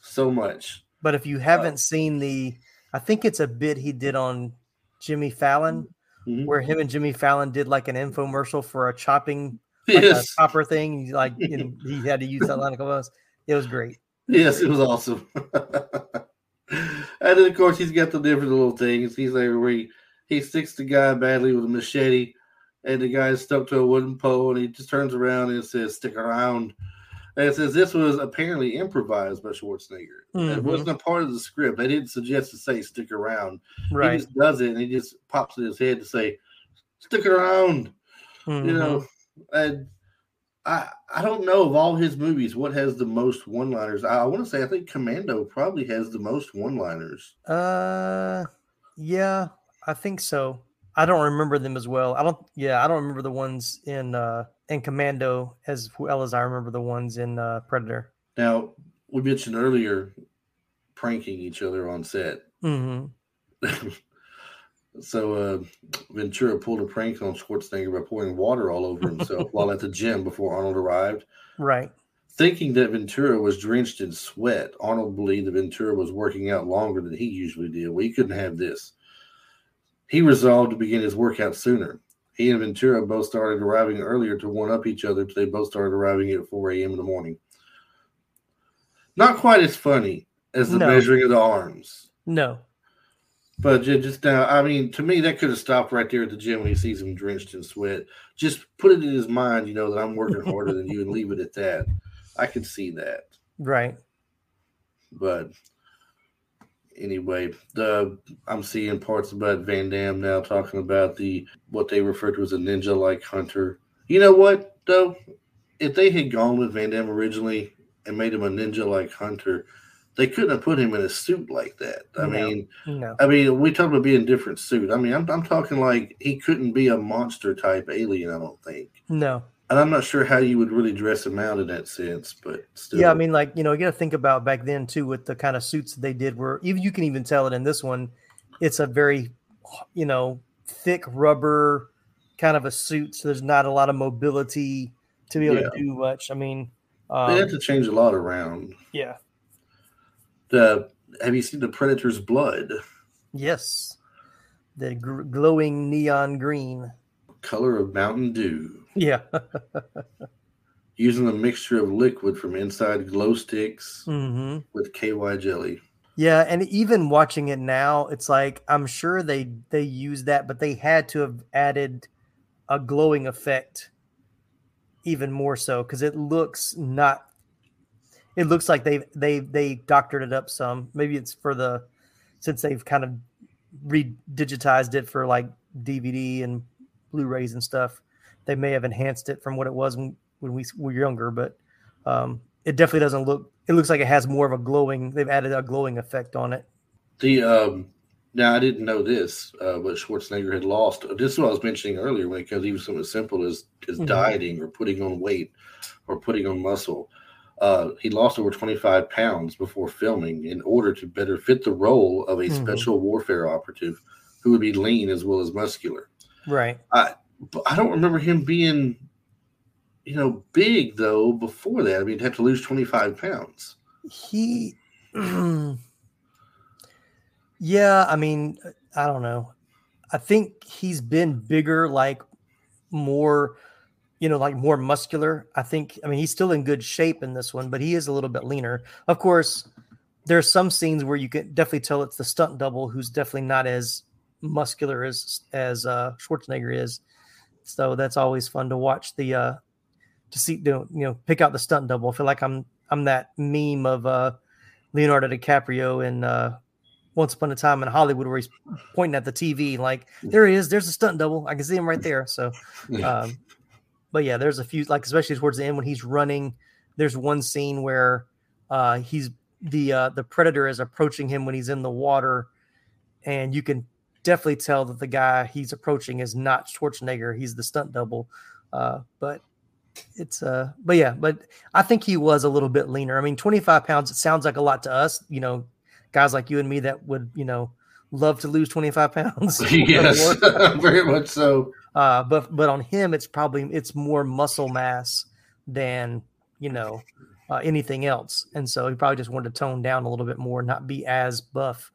so much. But if you haven't seen the, I think it's a bit he did on Jimmy Fallon, Mhm. where him and Jimmy Fallon did like an infomercial for a chopping, like a chopper thing. Like he had to use that line couple times. It was great. Yes, it was awesome. and then, of course, he's got the different little things. He's like where he, he sticks the guy badly with a machete, and the guy's stuck to a wooden pole, and he just turns around and says, "Stick around." And it says this was apparently improvised by Schwarzenegger. It Mhm. wasn't a part of the script. They didn't suggest to say "stick around." He just does it, and he just pops in his head to say, "Stick around." You Mhm. know, and I I don't know of all his movies what has the most one liners. I, I want to say I think Commando probably has the most one liners. Uh, yeah, I think so. I don't remember them as well. I don't. Yeah, I don't remember the ones in uh in Commando as well as I remember the ones in uh Predator. Now we mentioned earlier pranking each other on set. hmm so uh, Ventura pulled a prank on Schwarzenegger by pouring water all over himself while at the gym before Arnold arrived. Right. Thinking that Ventura was drenched in sweat, Arnold believed that Ventura was working out longer than he usually did. Well, he couldn't have this. He resolved to begin his workout sooner. He and Ventura both started arriving earlier to one up each other. They both started arriving at 4 a.m. in the morning. Not quite as funny as the No. measuring of the arms. No. But just now, I mean, to me, that could have stopped right there at the gym when he sees him drenched in sweat. Just put it in his mind, you know, that I'm working harder than you and leave it at that. I could see that. Right. But anyway, the I'm seeing parts about Van Damme now talking about the what they refer to as a ninja like hunter. You know what though? If they had gone with Van Damme originally and made him a ninja like hunter, they couldn't have put him in a suit like that. I No. mean, No. I mean, we talk about being different suit. I mean, I'm I'm talking like he couldn't be a monster type alien. I don't think. No. And I'm not sure how you would really dress him out in that sense, but still. Yeah, I mean, like you know, you got to think about back then too, with the kind of suits that they did. Where even you can even tell it in this one, it's a very, you know, thick rubber kind of a suit. So there's not a lot of mobility to be able Yeah. to do much. I mean, they um, had to change a lot around. yeah, The have you seen the Predator's blood? yes, the gr- glowing neon green. Color of Mountain Dew. Yeah, Using a mixture of liquid from inside glow sticks hmm with KY jelly. yeah, and even watching it now, it's like I'm sure they they used that, but they had to have added a glowing effect even more so because it looks not it looks like they they they doctored it up some maybe it's for the since they've kind of redigitized it for like dvd and blu-rays and stuff they may have enhanced it from what it was when, when we were younger but um it definitely doesn't look it looks like it has more of a glowing they've added a glowing effect on it The um, now I didn't know this, uh, but Schwarzenegger had lost. This is what I was mentioning earlier when it comes even something as simple as as Mhm. dieting or putting on weight or putting on muscle. Uh, he lost over 25 pounds before filming in order to better fit the role of a Mhm. special warfare operative who would be lean as well as muscular. Right. But I don't remember him being, you know, big though before that. I mean, he'd have to lose 25 pounds. He, yeah, I mean, I don't know. I think he's been bigger, like more, you know, like more muscular. I think, I mean, he's still in good shape in this one, but he is a little bit leaner. Of course, there are some scenes where you can definitely tell it's the stunt double who's definitely not as muscular as as uh, Schwarzenegger is. So that's always fun to watch the uh, to see you know, you know pick out the stunt double. I feel like I'm I'm that meme of uh, Leonardo DiCaprio in uh, Once Upon a Time in Hollywood where he's pointing at the TV like there he is. There's a stunt double. I can see him right there. So, um, but yeah, there's a few like especially towards the end when he's running. There's one scene where uh, he's the uh, the predator is approaching him when he's in the water, and you can definitely tell that the guy he's approaching is not Schwarzenegger. He's the stunt double. Uh, but it's uh, but yeah, but I think he was a little bit leaner. I mean, 25 pounds. It sounds like a lot to us, you know, guys like you and me that would you know love to lose 25 pounds. yes, very much so. Uh, but but on him, it's probably it's more muscle mass than you know uh, anything else, and so he probably just wanted to tone down a little bit more, not be as buff.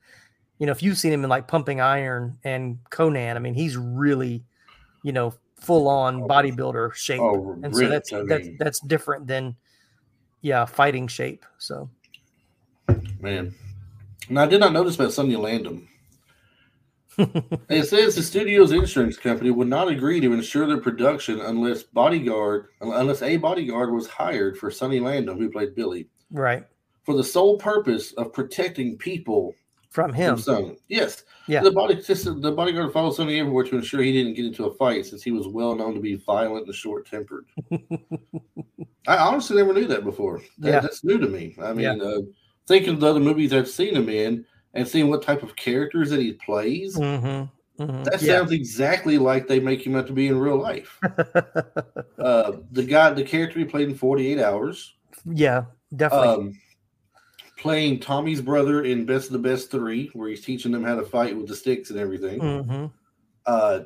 You know, if you've seen him in like Pumping Iron and Conan, I mean, he's really, you know, full on bodybuilder shape, Oh, and so that's I that's that's different than, yeah, fighting shape. So Man. Now, I did not notice about Sonny Landham. It says the studio's insurance company would not agree to insure their production unless bodyguard, unless a bodyguard was hired for Sonny Landham, who played Billy, right for the sole purpose of protecting people from him, from. Yes, Yeah. The body, the bodyguard followed Sonny everywhere to ensure he didn't get into a fight, since he was well known to be violent and short tempered. I honestly never knew that before. That- Yeah. That's new to me. I mean, Yeah. uh, thinking of the other movies I've seen him in and seeing what type of characters that he plays, Mm-hmm, mm-hmm. that yeah. sounds exactly like they make him out to be in real life. uh, the guy, the character he played in 48 Hours, yeah, definitely. um, playing Tommy's brother in Best of the Best 3, where he's teaching them how to fight with the sticks and everything. hmm Uh,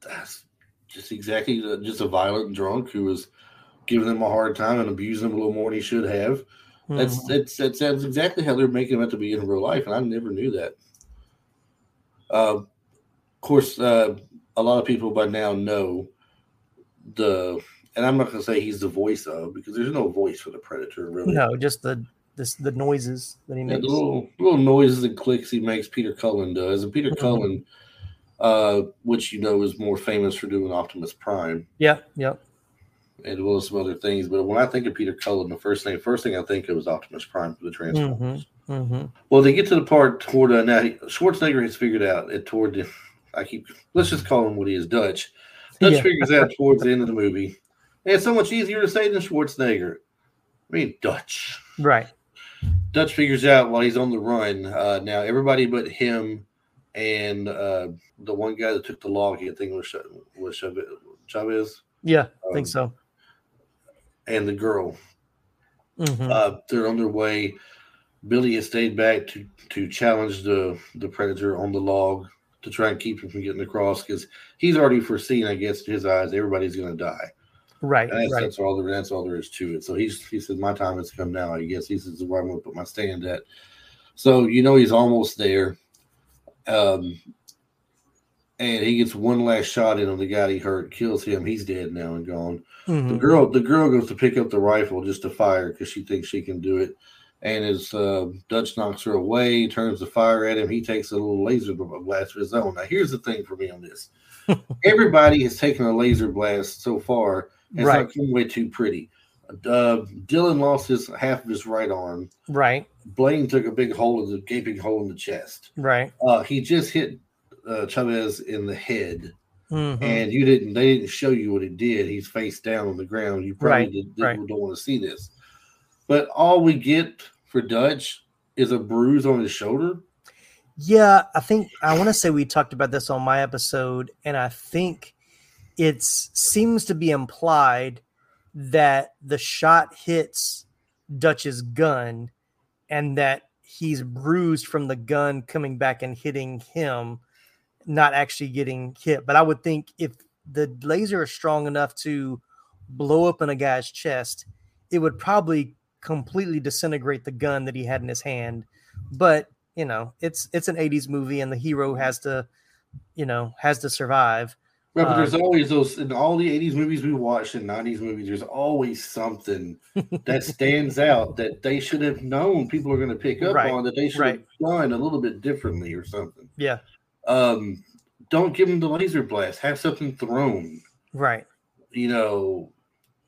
that's just exactly uh, just a violent drunk who was giving them a hard time and abusing them a little more than he should have. That's Mhm. that's that sounds exactly how they're making him out to be in real life, and I never knew that. Uh, of course, uh, a lot of people by now know the, and I'm not going to say he's the voice of because there's no voice for the predator really. no, just the this the noises that he Yeah, makes. the little little noises and clicks he makes, Peter Cullen does, and Peter Mhm. Cullen, uh, which you know is more famous for doing Optimus Prime Yeah, yeah. And well some other things. But when I think of Peter Cullen, the first thing first thing I think of is Optimus Prime for the Transformers. hmm Well, they get to the part toward uh, now Schwarzenegger has figured out it toward the. I keep let's just call him what he is Dutch. Dutch Yeah. figures out towards the end of the movie. And it's so much easier to say than Schwarzenegger. I mean Dutch. Right. Dutch figures out while he's on the run. Uh, now everybody but him and uh, the one guy that took the log, I think was was Chavez, Chavez Yeah, I Um, think so. And the girl. hmm Uh, they're on their way. Billy has stayed back to to challenge the the predator on the log to try and keep him from getting across because he's already foreseen, I guess, in his eyes, everybody's going to die. right. And that's, Right. that's all there. That's all there is to it. So he's he says, "My time has come now." I guess he says, "Where I'm going to put my stand at." So you know he's almost there, um, and he gets one last shot in on the guy he hurt, kills him. He's dead now and gone. The Mhm. girl, the girl goes to pick up the rifle just to fire because she thinks she can do it. And as uh, Dutch knocks her away, turns the fire at him, he takes a little laser blast of his own. Now, here's the thing for me on this: everybody has taken a laser blast so far, and it's Right. not come away too pretty. Uh, Dillon lost his half of his right arm. Right. Blaine took a big hole in the gaping hole in the chest. Right. Uh, he just hit uh, Chavez in the head. Mhm. and you didn't they didn't show you what he did. He's face down on the ground. You probably Right, did, right. don't want to see this. But all we get for dutch is a bruise on his shoulder. Yeah, I think I want to say we talked about this on my episode, and I think it seems to be implied that the shot hits Dutch's gun and that he's bruised from the gun coming back and hitting him, not actually getting hit. But I would think if the laser is strong enough to blow up in a guy's chest, it would probably completely disintegrate the gun that he had in his hand. But you know, it's it's an 80s movie and the hero has to, you know, has to survive. Right, but there's um, always those in all the 80s movies we watch and 90s movies, there's always something that stands out that they should have known people are going to pick up right, on that they should right. have done a little bit differently or something. Yeah. Um, don't give him the laser blast, have something thrown. Right. You know,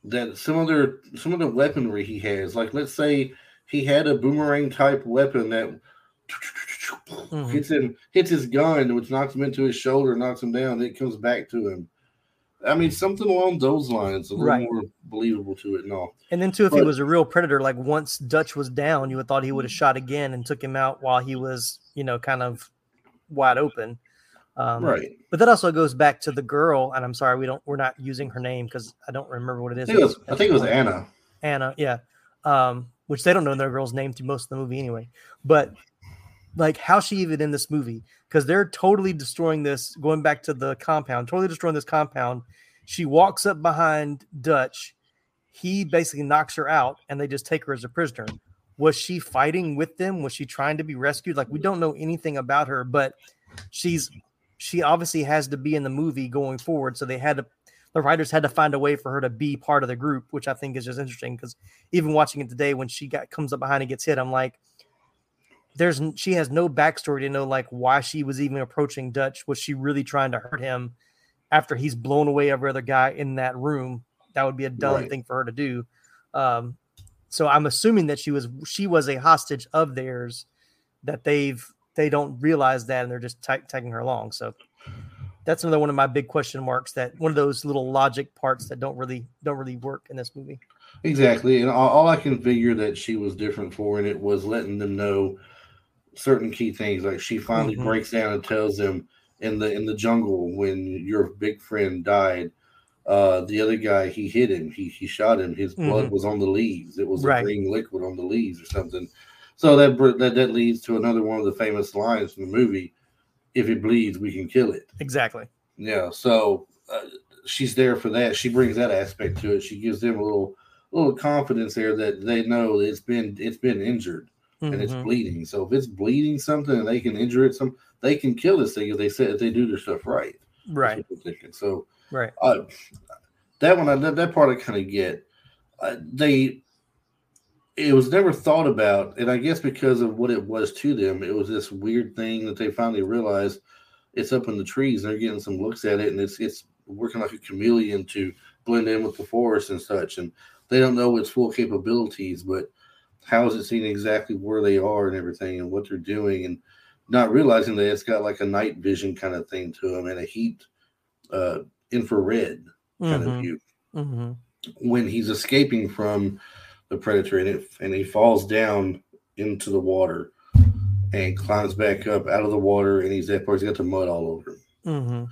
that some other some of the weaponry he has, like let's say he had a boomerang type weapon that mm-hmm. hits him, hits his gun, which knocks him into his shoulder, knocks him down. Then it comes back to him. I mean, something along those lines, a little right. more believable to it and all. And then, too, if but, he was a real predator, like once Dutch was down, you would have thought he would have shot again and took him out while he was, you know, kind of wide open. Um, right. But that also goes back to the girl, and I'm sorry we don't we're not using her name because I don't remember what it is. I think it was, I think it was Anna. Anna, yeah. Um, which they don't know their girl's name through most of the movie anyway. But like how she even in this movie because they're totally destroying this going back to the compound totally destroying this compound she walks up behind dutch he basically knocks her out and they just take her as a prisoner was she fighting with them was she trying to be rescued like we don't know anything about her but she's she obviously has to be in the movie going forward so they had to the writers had to find a way for her to be part of the group which i think is just interesting because even watching it today when she got comes up behind and gets hit i'm like there's she has no backstory to know like why she was even approaching Dutch. Was she really trying to hurt him after he's blown away every other guy in that room? That would be a dumb right. thing for her to do. Um, so I'm assuming that she was she was a hostage of theirs that they've they don't realize that and they're just t- taking her along. So that's another one of my big question marks. That one of those little logic parts that don't really don't really work in this movie. Exactly, and all, all I can figure that she was different for and it was letting them know certain key things. Like she finally mm-hmm. breaks down and tells them in the in the jungle when your big friend died. Uh, the other guy he hit him. He he shot him. His blood mm-hmm. was on the leaves. It was right. a green liquid on the leaves or something. So that, that that leads to another one of the famous lines from the movie: "If it bleeds, we can kill it." Exactly. Yeah. So uh, she's there for that. She brings that aspect to it. She gives them a little little confidence there that they know it's been it's been injured mm-hmm. and it's mm-hmm. bleeding. So if it's bleeding something and they can injure it, some they can kill this thing if they say if they do their stuff right. Right. So right. Uh, that one, I that part I kind of get. Uh, they, it was never thought about, and I guess because of what it was to them, it was this weird thing that they finally realized it's up in the trees. And they're getting some looks at it, and it's it's working like a chameleon to blend in with the forest and such. And they don't know its full capabilities, but how is it seeing exactly where they are and everything and what they're doing and not realizing that it's got like a night vision kind of thing to them and a heat uh, infrared kind mm-hmm. of view mm-hmm. when he's escaping from the predator and it and he falls down into the water and climbs back up out of the water and he's that part he's got the mud all over him. Mm-hmm.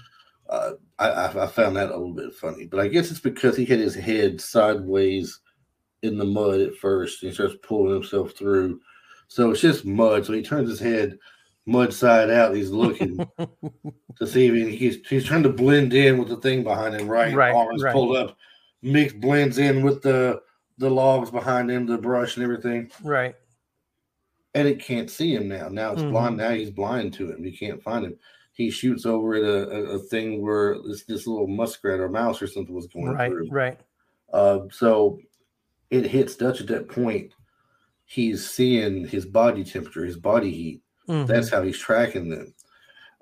Uh, I, I found that a little bit funny, but I guess it's because he had his head sideways in the mud at first. And he starts pulling himself through. So it's just mud. So he turns his head mud side out. He's looking to see if he, he's he's trying to blend in with the thing behind him. Right, right arms right. pulled up, mix blends in with the the logs behind him, the brush and everything. Right. And it can't see him now. Now it's mm-hmm. blind. Now he's blind to him. He can't find him. He shoots over at a, a, a, thing where this this little muskrat or mouse or something was going right, through. Right. Uh, so it hits Dutch at that point, he's seeing his body temperature, his body heat. Mm-hmm. That's how he's tracking them.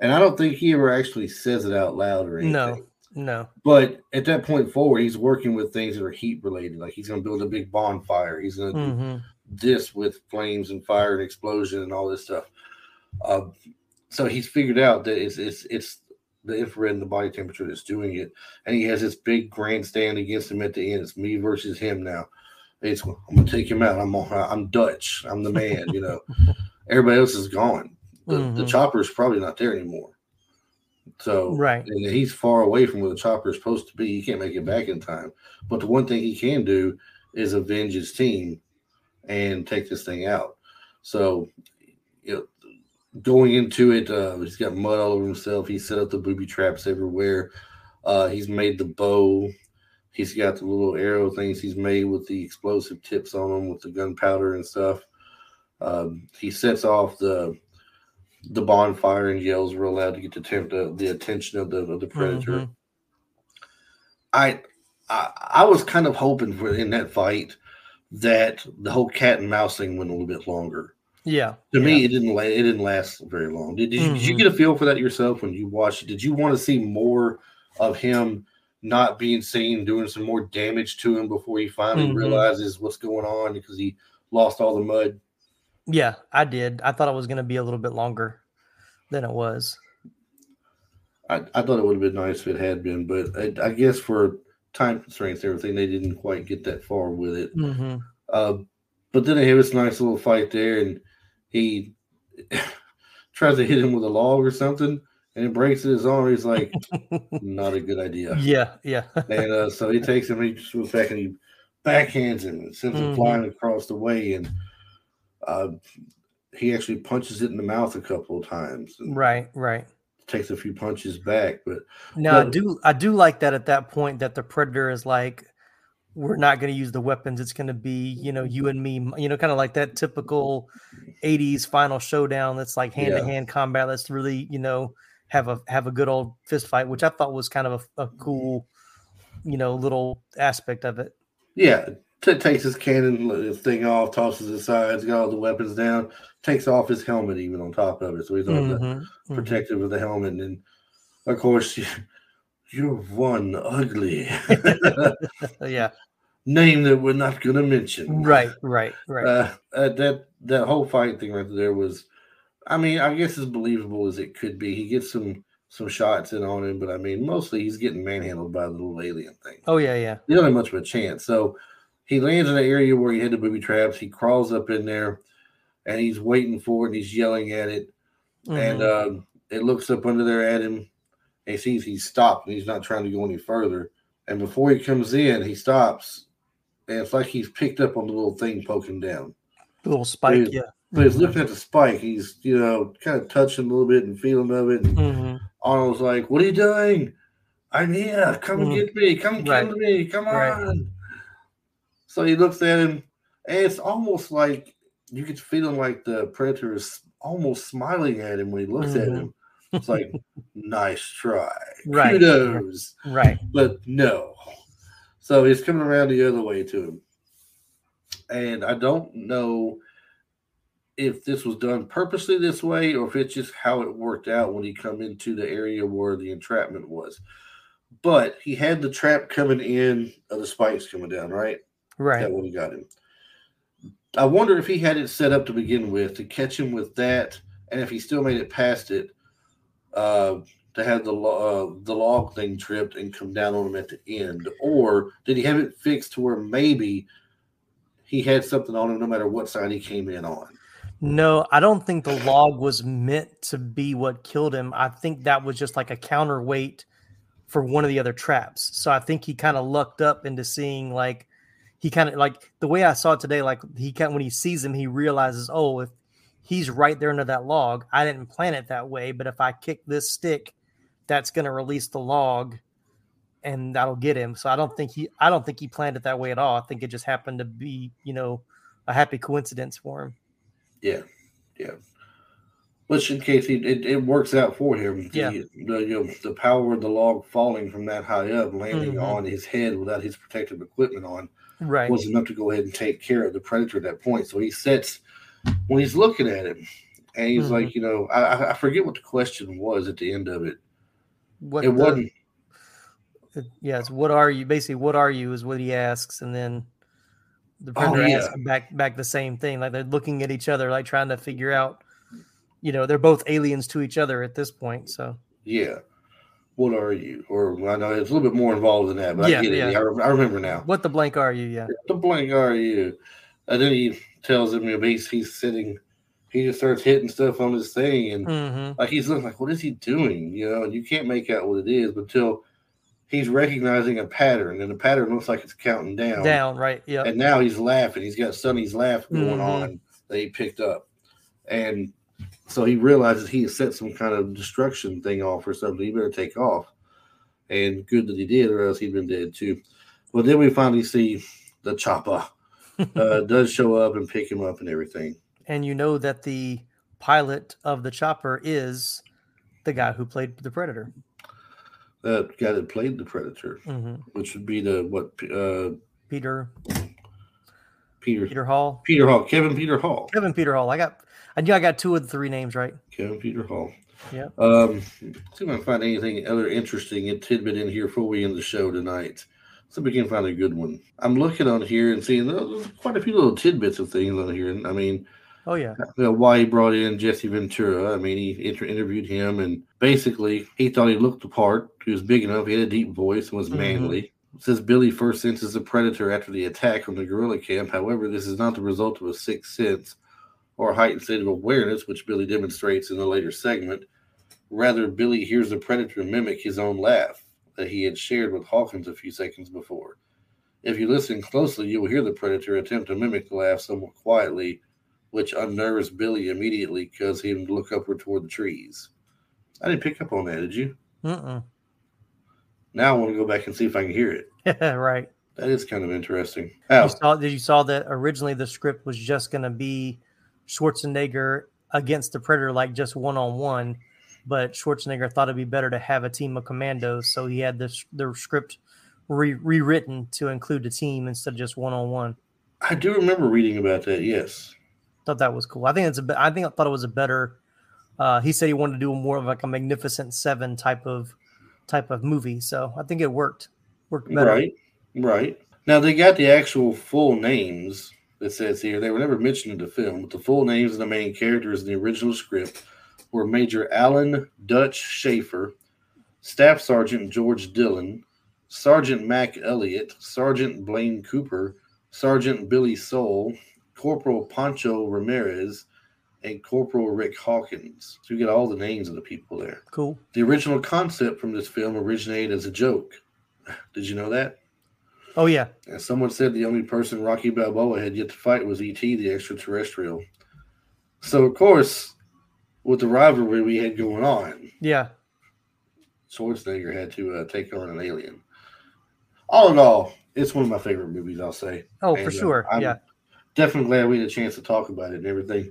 And I don't think he ever actually says it out loud or anything. No, no. But at that point forward, he's working with things that are heat related. Like he's going to build a big bonfire. He's going to mm-hmm. do this with flames and fire and explosion and all this stuff. Uh, so he's figured out that it's it's it's the infrared and the body temperature that's doing it. And he has this big grandstand against him at the end. It's me versus him now. It's, I'm gonna take him out. I'm I'm Dutch. I'm the man. You know, everybody else is gone. the, the Mhm. chopper's probably not there anymore. So Right. and he's far away from where the chopper is supposed to be. He can't make it back in time. But the one thing he can do is avenge his team and take this thing out. So, you know, going into it, uh, he's got mud all over himself. He set up the booby traps everywhere. Uh, he's made the bow. He's got the little arrow things he's made with the explosive tips on them with the gunpowder and stuff. Um, he sets off the the bonfire and yells real loud to get the, the, attention of the of the predator. Mhm. I, I I was kind of hoping for in that fight that the whole cat and mouse thing went a little bit longer. Yeah. To yeah. me, it didn't la- it didn't last very long. Did, did, you, did you Mhm. get a feel for that yourself when you watched it? Did you want to see more of him not being seen, doing some more damage to him before he finally Mhm. realizes what's going on because he lost all the mud? Yeah, I did. I thought it was going to be a little bit longer than it was. I, I thought it would have been nice if it had been, but I, I guess for time constraints and everything, they didn't quite get that far with it. hmm Uh, but then they have this nice little fight there, and he tries to hit him with a log or something, and it breaks his arm. He's like, not a good idea. Yeah, yeah. And uh, so he takes him, he just goes back and he backhands him and sends him Mhm. flying across the way. And uh, he actually punches it in the mouth a couple of times and right, right. takes a few punches back. But Now I do I do like that at that point that the predator is like we're not going to use the weapons it's going to be you know you and me you know kind of like that typical 80s final showdown that's like hand to hand combat let's really you know have a have a good old fist fight which I thought was kind of a, a cool you know little aspect of it yeah, t- takes his cannon thing off, tosses his sides, got all the weapons down, takes off his helmet even on top of it. So he's Mhm, mhm. protective of the helmet. And of course, you're one ugly yeah name that we're not going to mention. right right right Uh, uh, that that whole fight thing right there was, I mean, I guess as believable as it could be. He gets some some shots in on him, but I mean, mostly he's getting manhandled by the little alien thing. oh yeah yeah He don't have much of a chance. So he lands in an area where he had the booby traps. He crawls up in there, and he's waiting for it. and He's yelling at it, and Mhm. um, it looks up under there at him. And he sees he's stopped, and he's not trying to go any further. And before he comes in, he stops, and it's like he's picked up on the little thing poking down. The little spike dude, yeah But he's looking at the spike. He's, you know, kind of touching a little bit and feeling of it. And Mhm. Arnold's like, What are you doing? I'm here. Come and Mhm. get me. Come Right. kill me. Come on. Right. So he looks at him, and it's almost like you get feeling like the predator is almost smiling at him when he looks at Mhm. him. It's like, nice try. Right. Kudos. right But no. So he's coming around the other way to him. And I don't know if this was done purposely this way or if it's just how it worked out when he come into the area where the entrapment was. But he had the trap coming in of the spikes coming down, right? Right That would have got him. I wonder if he had it set up to begin with to catch him with that, and if he still made it past it, uh, to have the uh, the log thing tripped and come down on him at the end, or did he have it fixed to where maybe he had something on him no matter what side he came in on? No, I don't think the log was meant to be what killed him. I think that was just like a counterweight for one of the other traps. So I think he kind of lucked up into seeing like he kind of like the way I saw it today. Like he kind when he sees him, he realizes, oh, if he's right there under that log, I didn't plan it that way. But if I kick this stick, that's going to release the log, and that'll get him. So I don't think he I don't think he planned it that way at all. I think it just happened to be you know a happy coincidence for him. Yeah, yeah. Which, in case he it, it works out for him, Yeah. the, the you know the power of the log falling from that high up, landing Mhm. on his head without his protective equipment on, Right. was enough to go ahead and take care of the predator at that point. So he sets when he's looking at him, and he's Mhm. like, you know, I, I- forget what the question was at the end of it. what it the- wasn't. it- yes what are you basically what are you is what he asks and then the Oh, predator yeah. asks back back the same thing like they're looking at each other like trying to figure out you know they're both aliens to each other at this point so Yeah. What are you? Or I know it's a little bit more involved than that, but Yeah, I get it. I, re- I remember now. what the blank are you yeah the blank are you? And then he tells him you know, he's, he's sitting, he just starts hitting stuff on his thing, and hmm like he's looking like, what is he doing? You know, and you can't make out what it is until he's recognizing a pattern, and the pattern looks like it's counting down. Down, right? Yeah. And now he's laughing. He's got Sonny's laugh going Mhm. on that he picked up, and so he realizes he has set some kind of destruction thing off or something. He better take off. And good that he did, or else he'd been dead too. Well, then we finally see the chopper uh, does show up and pick him up and everything. and you know that the pilot of the chopper is the guy who played the Predator. That guy that played the Predator, hmm which would be the what uh, Peter Peter Peter Hall, Peter Hall, Kevin Peter Hall, Kevin Peter Hall. I got, I knew I got two of the three names right. Kevin Peter Hall. Yeah. Um, see if I can find anything other interesting and tidbit in here before we end the show tonight. So we can find a good one. I'm looking on here and seeing uh, quite a few little tidbits of things on here. And I mean, Oh yeah, you know, why he brought in Jesse Ventura. I mean, he inter- interviewed him, and basically, he thought he looked the part. He was big enough. He had a deep voice and was Mhm. manly. It says Billy first senses a predator after the attack on the guerrilla camp. However, this is not the result of a sixth sense or heightened state of awareness, which Billy demonstrates in the later segment. Rather, Billy hears the predator mimic his own laugh that he had shared with Hawkins a few seconds before. If you listen closely, you will hear the predator attempt to mimic the laugh somewhat quietly, which unnerves Billy immediately, causes him to look upward toward the trees. I didn't pick up on that, did you? Mm-mm. Now I want to go back and see if I can hear it. right. That is kind of interesting. You How? saw did you saw that originally the script was just going to be Schwarzenegger against the Predator, like just one on one. But Schwarzenegger thought it'd be better to have a team of commandos, so he had this the script re- rewritten to include the team instead of just one on one. I do remember reading about that. Yes. Thought that was cool. I think it's a. I think I thought it was a better. Uh, he said he wanted to do more of like a Magnificent Seven type of type of movie, so I think it worked. Worked better. Right. Right. Now they got the actual full names that says here. They were never mentioned in the film, but the full names of the main characters in the original script were Major Alan Dutch Schaefer, Staff Sergeant George Dillon, Sergeant Mac Elliott, Sergeant Blaine Cooper, Sergeant Billy Sole, Corporal Poncho Ramirez, and Corporal Rick Hawkins. So you get all the names of the people there. Cool. The original concept from this film originated as a joke. Did you know that? Oh yeah. And someone said the only person Rocky Balboa had yet to fight was E.T., the extraterrestrial. So, of course, with the rivalry we had going on, Yeah. Schwarzenegger had to uh, take on an alien. All in all, it's one of my favorite movies, I'll say. Oh, And, for uh, sure. I'm yeah. Definitely glad we had a chance to talk about it and everything.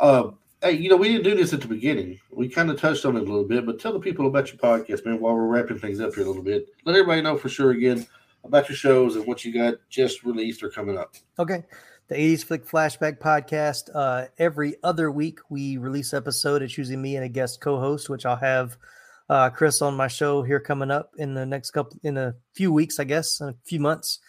Uh, hey, you know, we didn't do this at the beginning. We kind of touched on it a little bit, but tell the people about your podcast, man, while we're wrapping things up here a little bit. Let everybody know for sure again about your shows and what you got just released or coming up. Okay. The 80s Flick Flashback podcast. Uh, every other week, we release episode. It's usually me and a guest co-host, which I'll have uh, Chris on my show here coming up in the next couple in a few weeks, I guess, in a few months.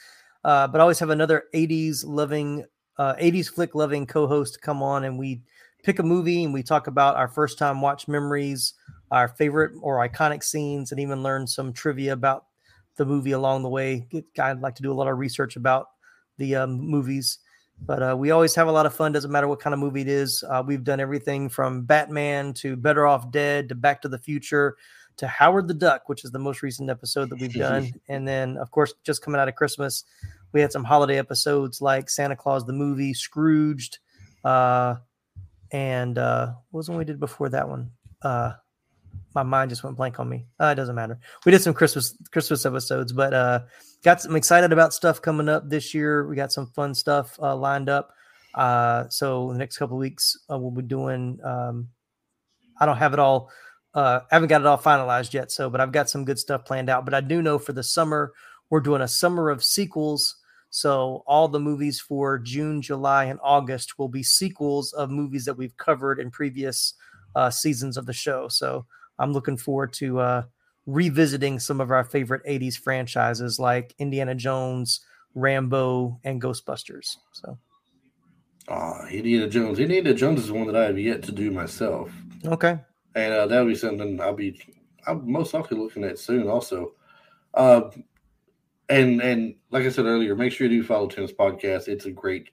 Uh, but I always have another 80s loving, uh, 80s flick loving co-host come on, and we pick a movie and we talk about our first time watch memories, our favorite or iconic scenes, and even learn some trivia about the movie along the way. I'd like to do a lot of research about the um, movies. But uh, we always have a lot of fun. Doesn't matter what kind of movie it is. Uh, we've done everything from Batman to Better Off Dead to Back to the Future to Howard the Duck, which is the most recent episode that we've done. and then, of course, just coming out of Christmas, we had some holiday episodes like Santa Claus the movie, Scrooged, uh, and uh, what was the one we did before that one? My mind just went blank on me. Uh, it doesn't matter. We did some Christmas Christmas episodes, but uh, got some excited about stuff coming up this year. We got some fun stuff uh, lined up. Uh, so the next couple weeks uh, we'll be doing. Um, I don't have it all. Uh, I haven't got it all finalized yet. So, but I've got some good stuff planned out. But I do know for the summer we're doing a summer of sequels. So all the movies for June, July, and August will be sequels of movies that we've covered in previous uh, seasons of the show. So I'm looking forward to uh, revisiting some of our favorite 80s franchises like Indiana Jones, Rambo, and Ghostbusters. So, Ah, Indiana Jones. Indiana Jones is one that I have yet to do myself. okay. And uh, that'll be something I'll be I'm most likely looking at soon also. Uh, and and like I said earlier, make sure you do follow Tim's podcast. It's a great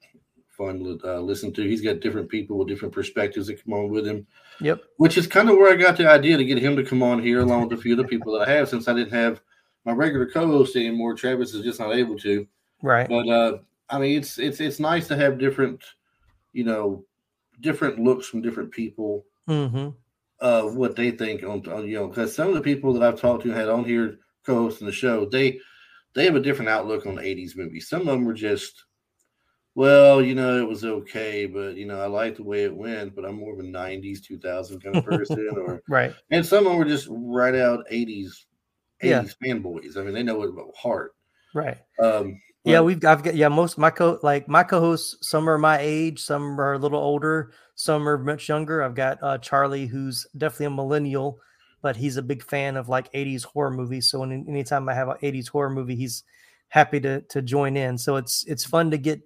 fun to uh, listen to. He's got different people with different perspectives that come on with him. Yep. Which is kind of where I got the idea to get him to come on here, along with a few of the people that I have, since I didn't have my regular co-host anymore. Travis is just not able to. Right. But uh, I mean, it's it's it's nice to have different, you know, different looks from different people. Mm-hmm. Uh, what they think on, on you know, because some of the people that I've talked to had on here co-hosting the show, they they have a different outlook on the 80s movies. Some of them were just, well, you know, it was okay, but you know, I like the way it went, but I'm more of a 90s, 2000 kind of person, or right. And some of them were just right out 80s, 80s Yeah. fanboys. I mean, they know it about heart. Right. Um, Yeah, we've I've got yeah, most my co like my co-hosts, some are my age, some are a little older, some are much younger. I've got uh Charlie who's definitely a millennial, but he's a big fan of like 80s horror movies. So any, anytime I have an 80s horror movie, he's happy to to join in. So it's it's fun to get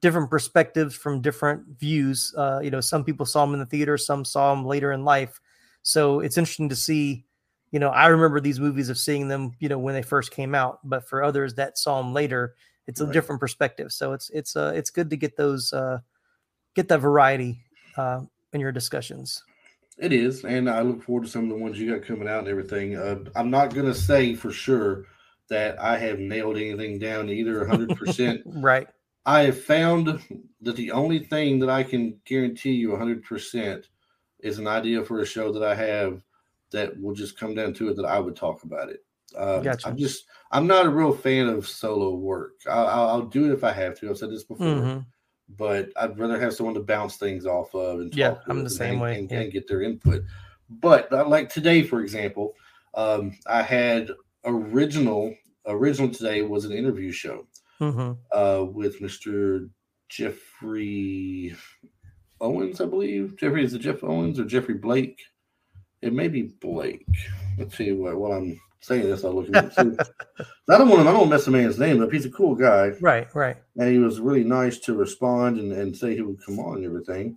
different perspectives from different views. Uh, you know, some people saw him in the theater, some saw him later in life. So it's interesting to see. You know, I remember these movies of seeing them, you know, when they first came out, but for others that saw them later, it's a Right. different perspective. So it's it's uh it's good to get those uh get that variety uh in your discussions. It is, and I look forward to some of the ones you got coming out and everything. Uh, I'm not going to say for sure that I have nailed anything down either 100%. Right. I have found that the only thing that I can guarantee you 100% is an idea for a show that I have that will just come down to it that I would talk about it. Um, Gotcha. I'm just, I'm not a real fan of solo work. I'll, I'll, I'll do it if I have to. I've said this before Mhm. but I'd rather have someone to bounce things off of and Yeah, I'm the and- same way, and, yeah. and get their input. But uh, like today, for example, um, I had original original today was an interview show Mhm. uh, with Mr. Jeffrey Owens, I believe. Jeffrey is it Jeff Owens or Jeffrey Blake? It may be Blake. Let's see what while I'm saying this, I'll look at too. I don't want to I don't mess the man's name up. He's a cool guy Right, right. and he was really nice to respond and, and say he would come on and everything.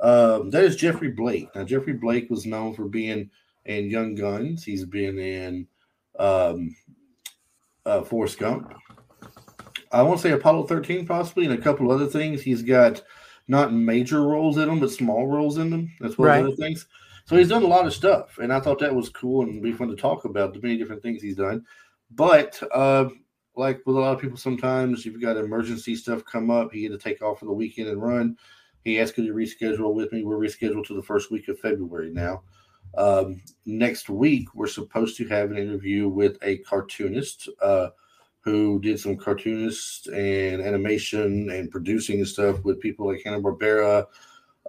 Um, that is Jeffrey Blake. Now, Jeffrey Blake was known for being in Young Guns. He's been in um, uh, Forrest Gump. I want to say Apollo 13, possibly, and a couple other things. He's got not major roles in them, but small roles in them, That's well Right. as other things. So he's done a lot of stuff, and I thought that was cool and be fun to talk about the many different things he's done. But uh, like with a lot of people, sometimes you've got emergency stuff come up. He had to take off for the weekend and run. He asked me to reschedule with me. We're rescheduled to the first week of February now. Um, next week, we're supposed to have an interview with a cartoonist uh, who did some cartoonist and animation and producing and stuff with people like Hanna Barbera,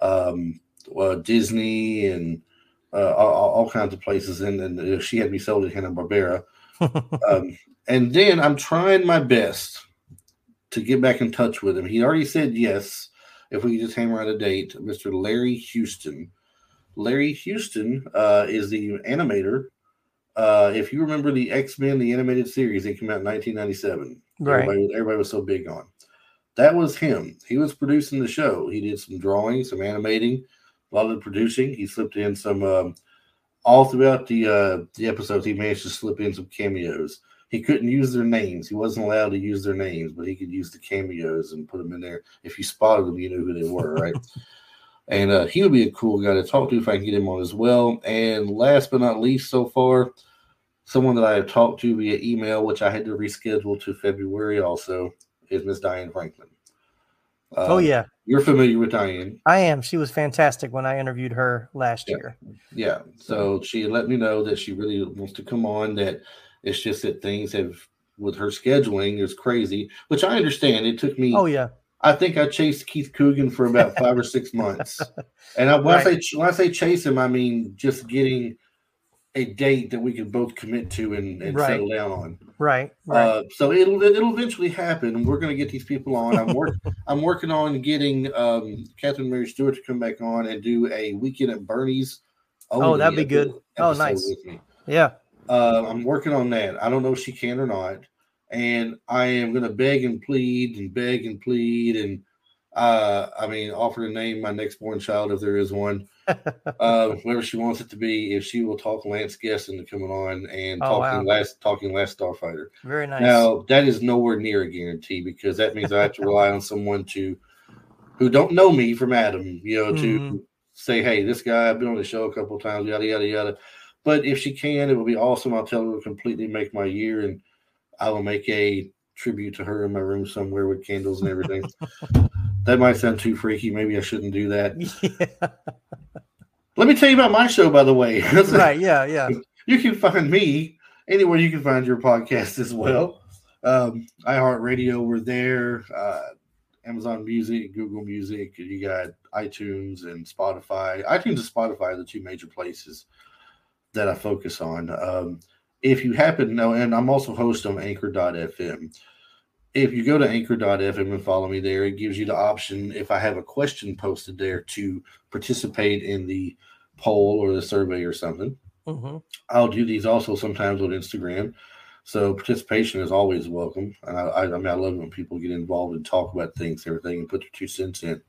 um, uh, Disney, and uh, all, all kinds of places. And, and uh, she had me sold at Hanna Barbera. Um, and then I'm trying my best to get back in touch with him. He already said yes, if we could just hammer out a date. Mr. Larry Houston. Larry Houston uh, is the animator. Uh, if you remember the X Men, the animated series, they came out in 1997. Right. Everybody, everybody was so big on. That was him. He was producing the show. He did some drawing, some animating, a lot of the producing. He slipped in some um, all throughout the uh, the episodes. He managed to slip in some cameos. He couldn't use their names. He wasn't allowed to use their names, but he could use the cameos and put them in there. If you spotted them, you knew who they were, right? and uh, he would be a cool guy to talk to if I can get him on as well. And last but not least, so far, someone that I have talked to via email, which I had to reschedule to February, also is Miss Diane Franklin. Uh, oh yeah, you're familiar with Diane. I am. She was fantastic when I interviewed her last Yeah. year. Yeah. So she let me know that she really wants to come on. That it's just that things have with her scheduling is crazy, which I understand. It took me. Oh yeah. I think I chased Keith Coogan for about five or six months, and I, when I say when I say chase him, I mean just getting a date that we could both commit to and, and Right. settle down on. Right. Right. Uh, so it'll it'll eventually happen. We're going to get these people on. I'm work I'm working on getting um, Catherine Mary Stewart to come back on and do a weekend at Bernie's. Oh, that'd be good. Oh, nice. Yeah. Uh, I'm working on that. I don't know if she can or not, and I am going to beg and plead and beg and plead and uh, I mean offer to name my next born child if there is one, uh, whoever she wants it to be. If she will talk Lance Guest into coming on and Oh, talking wow. last talking last Starfighter. Very nice. Now that is nowhere near a guarantee because that means I have to rely on someone to who don't know me from Adam, you know, to Mhm. say, hey, this guy, I've been on the show a couple of times, yada, yada, yada. But if she can, it will be awesome. I'll tell her to completely make my year and I will make a tribute to her in my room somewhere with candles and everything. that might sound too freaky. Maybe I shouldn't do that. Yeah. Let me tell you about my show, by the way. right. Yeah. Yeah. you can find me anywhere you can find your podcast as well. Um, iHeartRadio, we're there. Uh, Amazon Music, Google Music. You got iTunes and Spotify. iTunes and Spotify are the two major places that I focus on. Um, if you happen to know, and I'm also host on Anchor.fm. If you go to Anchor.fm and follow me there, it gives you the option if I have a question posted there to participate in the poll or the survey or something. hmm I'll do these also sometimes on Instagram. So participation is always welcome. And I, I, I mean, I love when people get involved and talk about things, everything, and put their two cents in.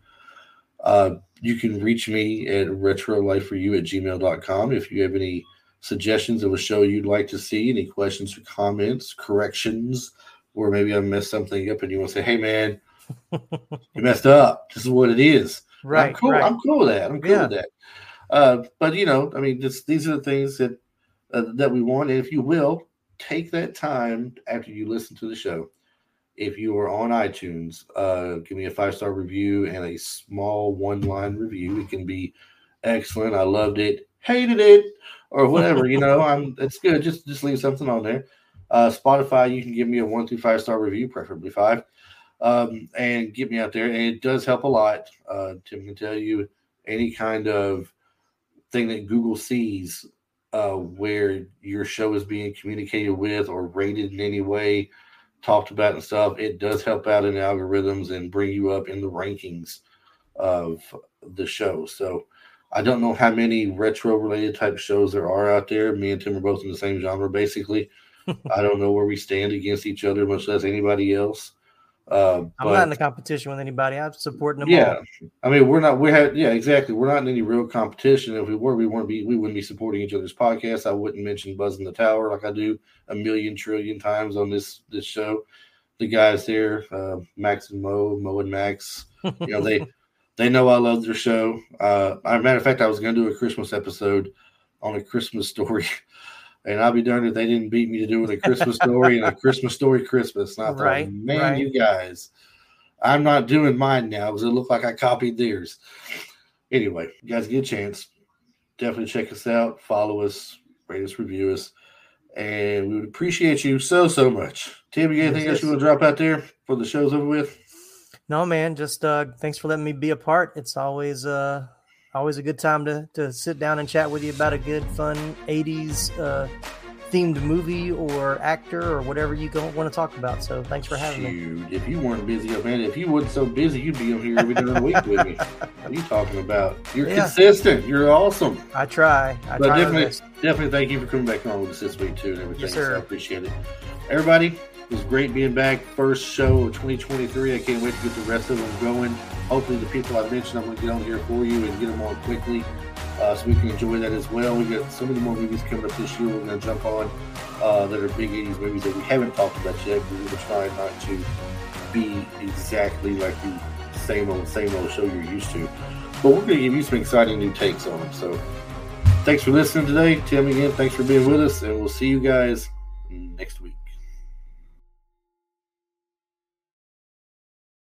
Uh, you can reach me at retrolifeforyou at gmail.com if you have any suggestions of a show you'd like to see, any questions or comments, corrections, or maybe I messed something up and you want to say, hey, man, you messed up. This is what it is. And Right. I'm cool. Right. I'm cool with that. I'm cool Yeah. with that. Uh, but you know, I mean, this, these are the things that uh, that we want. And if you will take that time after you listen to the show, if you are on iTunes, uh, give me a five star review and a small one line review. It can be excellent. I loved it, hated it, or whatever. you know, I'm. It's good. Just just leave something on there. Uh, Spotify, you can give me a one through five star review, preferably five um, and get me out there. And it does help a lot. Uh, Tim can tell you any kind of thing that Google sees uh, where your show is being communicated with or rated in any way, talked about and stuff. It does help out in the algorithms and bring you up in the rankings of the show. So I don't know how many retro related type shows there are out there. Me and Tim are both in the same genre, basically. I don't know where we stand against each other, much less anybody else. Uh, I'm not in the competition with anybody. I'm supporting them yeah, all. I mean, we're not. We had yeah, exactly. We're not in any real competition. If we were, we wouldn't be. We wouldn't be supporting each other's podcasts. I wouldn't mention buzzing the Tower like I do a million trillion times on this this show. The guys there, uh, Max and Mo, Mo and Max, you know they they know I love their show. Uh, as a matter of fact, I was going to do a Christmas episode on a Christmas story. And I'll be darned if they didn't beat me to doing a Christmas story and a Christmas story Christmas. And I thought, Right, man, right. you guys, I'm not doing mine now because it looked like I copied theirs. Anyway, you guys get a chance. Definitely check us out, follow us, rate us, review us, and we would appreciate you so so much. Tim, you got anything Yes, else you want to drop out there for the show's over with? No, man. Just uh, thanks for letting me be a part. It's always uh, always a good time to to sit down and chat with you about a good, fun '80s uh, themed movie or actor or whatever you go, want to talk about. So thanks for having me. If you weren't busy, oh, man, if you weren't so busy, you'd be on here every day of the week with me. What are you talking about? You're Yeah. consistent. You're awesome. I try. I But try definitely, definitely thank you for coming back on with us this week too and everything. Yes, So sir. I appreciate it. Everybody, it was great being back. First show of 2023. I can't wait to get the rest of them going. Hopefully, the people I mentioned, I'm going to get on here for you and get them on quickly, uh, so we can enjoy that as well. We got so many more movies coming up this year. We're going to jump on uh, that are big 80s movies that we haven't talked about yet. We're going to try not to be exactly like the same old same old show you're used to, but we're going to give you some exciting new takes on them. So. Thanks for listening today. Tim, again, thanks for being with us, and we'll see you guys next week.